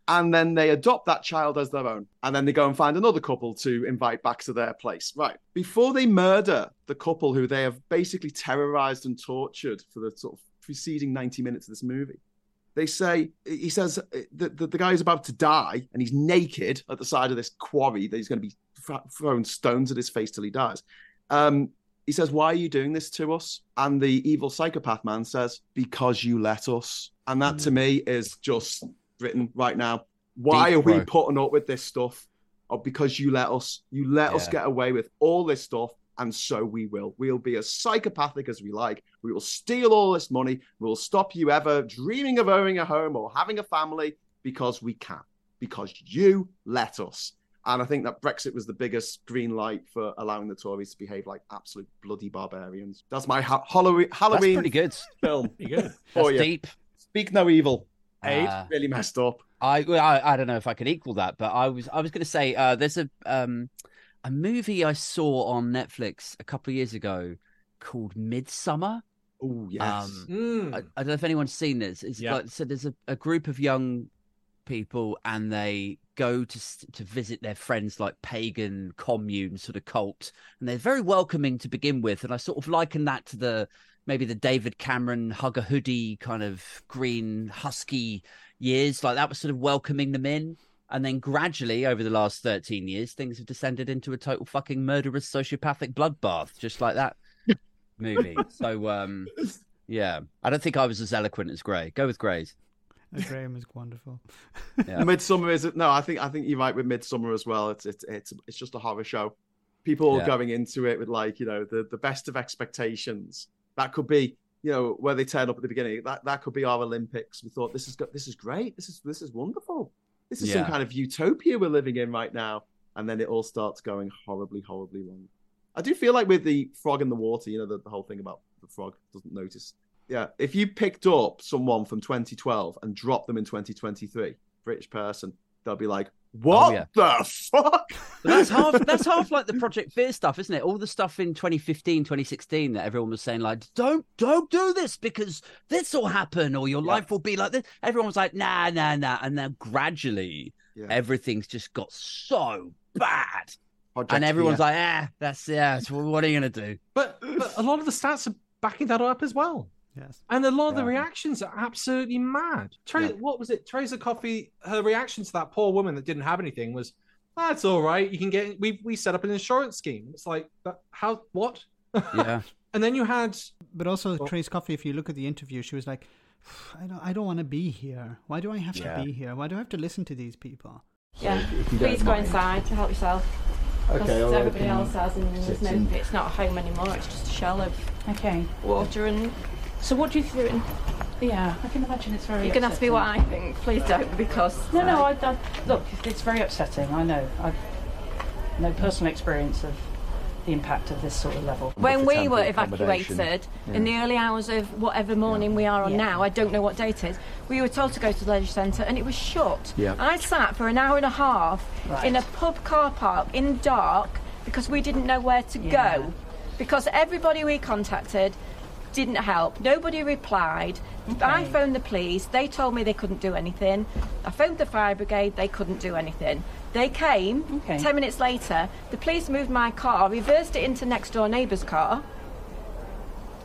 and then they adopt that child as their own. And then they go and find another couple to invite back to their place. Right. Before they murder the couple who they have basically terrorized and tortured for the sort of preceding 90 minutes of this movie, they say he says that the, the guy is about to die and he's naked at the side of this quarry that he's going to be th- throwing stones at his face till he dies. Um, he says why are you doing this to us? And the evil psychopath man says because you let us. And that to me is just written right now. Why Deep, are we putting up with this stuff? Oh, because you let us. You let us get away with all this stuff and so we will. We'll be as psychopathic as we like. We will steal all this money. We'll stop you ever dreaming of owning a home or having a family because we can, because you let us. And I think that Brexit was the biggest green light for allowing the Tories to behave like absolute bloody barbarians. That's my ha- Halloween, That's Halloween *laughs* pretty good. film Pretty good. for That's you. deep. Speak no evil. Abe? Uh, Really messed up. I, I I don't know if I can equal that, but I was I was going to say uh, there's a um a movie I saw on Netflix a couple of years ago called Midsommar. Oh yes. Um, Mm. I, I don't know if anyone's seen this. It's Yeah. like so there's a, a group of young people and they go to to visit their friends like pagan commune sort of cult and they're very welcoming to begin with and I sort of liken that to the maybe the David Cameron hug a hoodie kind of green husky years like that was sort of welcoming them in and then gradually over the last 13 years things have descended into a total fucking murderous sociopathic bloodbath just like that *laughs* movie so um yeah i don't think i was as eloquent as gray go with gray's Graham is wonderful. Yeah. *laughs* Midsommar is no, I think I think you're right with Midsommar as well. It's it's it's it's just a horror show. People are Yeah. going into it with like you know the the best of expectations. That could be you know where they turn up at the beginning. That that could be our Olympics. We thought this is this is great. This is this is wonderful. This is some kind of utopia we're living in right now. And then it all starts going horribly horribly wrong. I do feel like with the frog in the water, you know the, the whole thing about the frog doesn't notice. Yeah, if you picked up someone from 2012 and dropped them in 2023, British person, they'll be like, oh, "What Oh, yeah. the fuck?" But that's half that's half like the Project Fear stuff, isn't it? All the stuff in 2015, 2016 that everyone was saying like, "Don't don't do this because this will happen or your Yeah. life will be like this." Everyone was like, "Nah, nah, nah," and then gradually Yeah. everything's just got so bad, Project and everyone's Fear. like, "Ah, that's yeah. So what are you gonna do?" But, but a lot of the stats are backing that up as well. Yes. And a lot of the reactions are absolutely mad. Tra- Yeah. What was it? Teresa Coffey, her reaction to that poor woman that didn't have anything was, that's all right. You can get, we, we set up an insurance scheme. It's like, but how, what? *laughs* Yeah, And then you had, But also, Well- Trace Coffey, if you look at the interview, she was like, I don't, I don't want to be here. Why do I have Yeah. to be here? Why do I have to listen to these people? Yeah, if please go mind. inside to help yourself. Because Okay, all right, everybody can else has, and there's no, it's not a home anymore. It's just a shell of Okay. water, and So what do you think? Yeah, I can imagine it's very. you can ask me what. I think. Please don't, because No, no. I- I, I look. It's very upsetting. I know. I've no personal experience of the impact of this sort of level. when we were accommodation. evacuated in the early hours of whatever morning we are on Yeah. now, I don't know what date it is, we were told to go to the leisure centre and it was shut. Yeah. I sat for an hour and a half Right. in a pub car park in dark because we didn't know where to Yeah. go. Because everybody we contacted didn't help. Nobody replied. I phoned the police. They told me they couldn't do anything. I phoned the fire brigade. They couldn't do anything. They came. Okay. Ten minutes later, the police moved my car, reversed it into next door neighbour's car,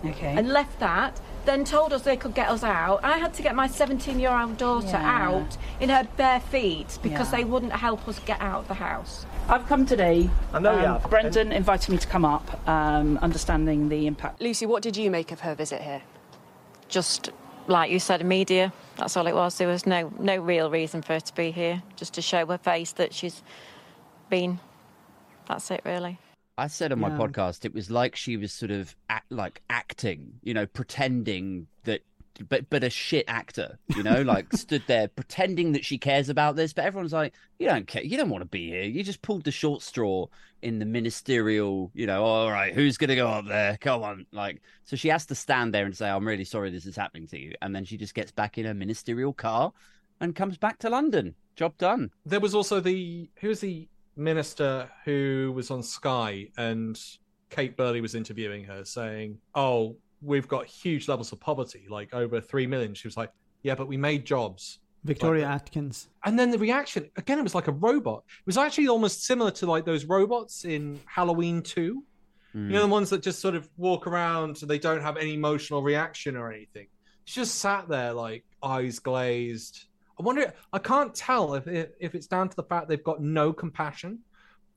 Okay. and left that. Then told us they could get us out. I had to get my 17-year-old daughter Yeah. out in her bare feet because Yeah. they wouldn't help us get out of the house. I've come today. I know you um, have. Brendan invited me to come up, um, understanding the impact. Lucy, what did you make of her visit here? Just like you said, media. That's all it was. There was no no real reason for her to be here, just to show her face that she's been. That's it, really. I said on my Yeah. podcast it was like she was sort of act, like acting, you know, pretending that, but but a shit actor, you know, like *laughs* stood there pretending that she cares about this, but everyone's like, you don't care, you don't want to be here, you just pulled the short straw in the ministerial, you know, all right, who's gonna go up there? Come on, like, so she has to stand there and say, I'm really sorry this is happening to you, and then she just gets back in her ministerial car and comes back to London. Job done. there was also the, who was the minister who was on Sky and Kay Burley was interviewing her saying, oh, we've got huge levels of poverty, like over 3 million. She was like, yeah, but we made jobs. Victoria Like- Atkins. And then the reaction again, it was like a robot. It was actually almost similar to like those robots in Halloween 2. You know, the hmm. ones that just sort of walk around and they don't have any emotional reaction or anything. She just sat there like eyes glazed. I wonder, I can't tell if, if, if it's down to the fact they've got no compassion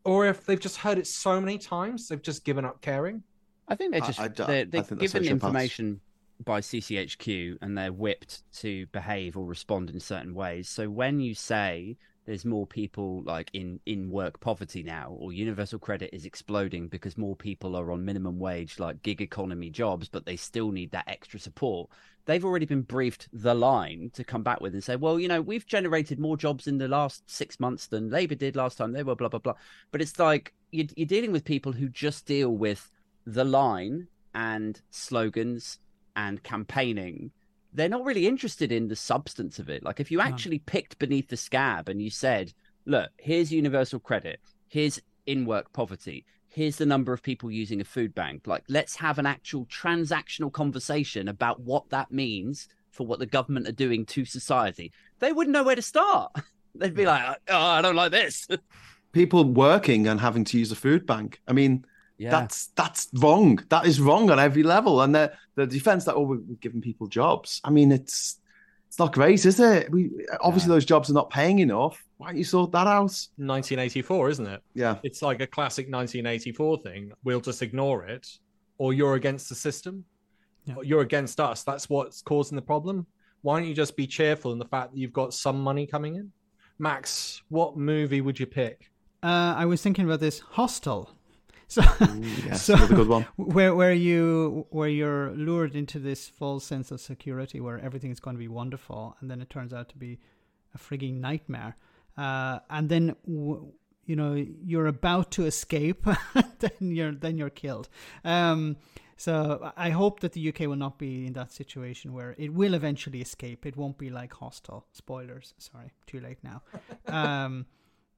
or if they've just heard it so many times, they've just given up caring. I think they're just I I they're they're given information by CCHQ and they're whipped to behave or respond in certain ways. So when you say there's more people like in in work poverty now or universal credit is exploding because more people are on minimum wage like gig economy jobs but they still need that extra support they've already been briefed the line to come back with and say well you know we've generated more jobs in the last 6 months than labor did last time they were blah blah blah but it's like you're, you're dealing with people who just deal with the line and slogans and campaigning they're not really interested in the substance of it. Like if you actually picked beneath the scab and you said look here's universal credit. Here's in work poverty. Here's the number of people using a food bank. Like let's have an actual transactional conversation about what that means for what the government are doing to society. They wouldn't know where to start. *laughs* They'd be like oh i don't like this. *laughs* People working and having to use a food bank. I mean, yeah that's that's wrong. That is wrong on every level. And the the defense that oh we're we're giving people jobs. I mean, it's it's not great, is it? We obviously those jobs are not paying enough. Why don't you sort that out? 1984, isn't it? Yeah. It's like a classic 1984 thing. We'll just ignore it, or you're against the system, Yeah. or you're against us. That's what's causing the problem. Why don't you just be cheerful in the fact that you've got some money coming in? Max, what movie would you pick? Uh, I was thinking about this Hostel. So, yes, so another good one. *laughs* where where you where you're lured into this false sense of security, where everything is going to be wonderful, and then it turns out to be a frigging nightmare. Uh, and then w- you know you're about to escape, *laughs* then you're then you're killed. Um, so I hope that the UK will not be in that situation where it will eventually escape. It won't be like Hostel. Spoilers. Sorry, too late now. *laughs* Um,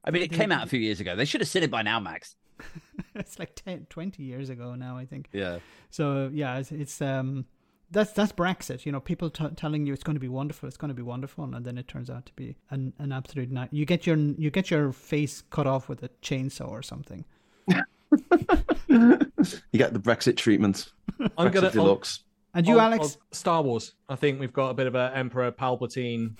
I mean, it came out a few years ago. They should have seen it by now, Max. *laughs* it's like 10, 20 years ago now, I think. Yeah. So yeah, it's, it's um that's that's Brexit. You know, people t- telling you it's going to be wonderful, it's going to be wonderful, and then it turns out to be an, an absolute night. You get your you get your face cut off with a chainsaw or something. *laughs* You get the Brexit treatment. I'm Brexit gonna- deluxe. And you, On- Alex? on Star Wars. I think we've got a bit of an Emperor Palpatine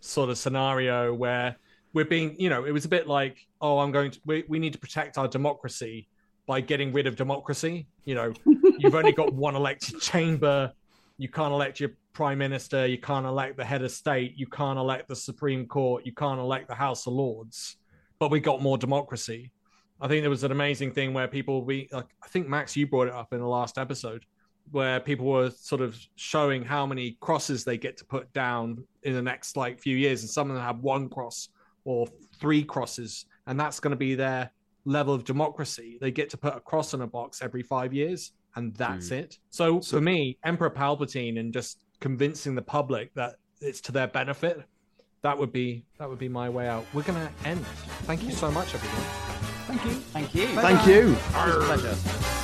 sort of scenario where we're being, you know, it was a bit like, oh, I'm going to, we, we need to protect our democracy by getting rid of democracy. You know, *laughs* you've only got one elected chamber. You can't elect your prime minister. You can't elect the head of state. You can't elect the Supreme Court. You can't elect the House of Lords. But we got more democracy. I think there was an amazing thing where people, we, like, I think Max, you brought it up in the last episode where people were sort of showing how many crosses they get to put down in the next like few years and some of them have one cross or three crosses and that's going to be their level of democracy they get to put a cross on a box every five years and that's hmm. it so, for me emperor palpatine and just convincing the public that it's to their benefit that would be that would be my way out we're going to end thank you so much everyone Thank you. Thank you. Thank you. It was a pleasure.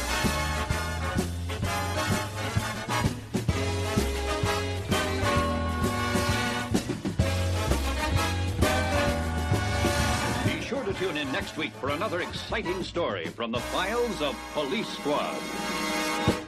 Week for another exciting story from the files of Police Squad.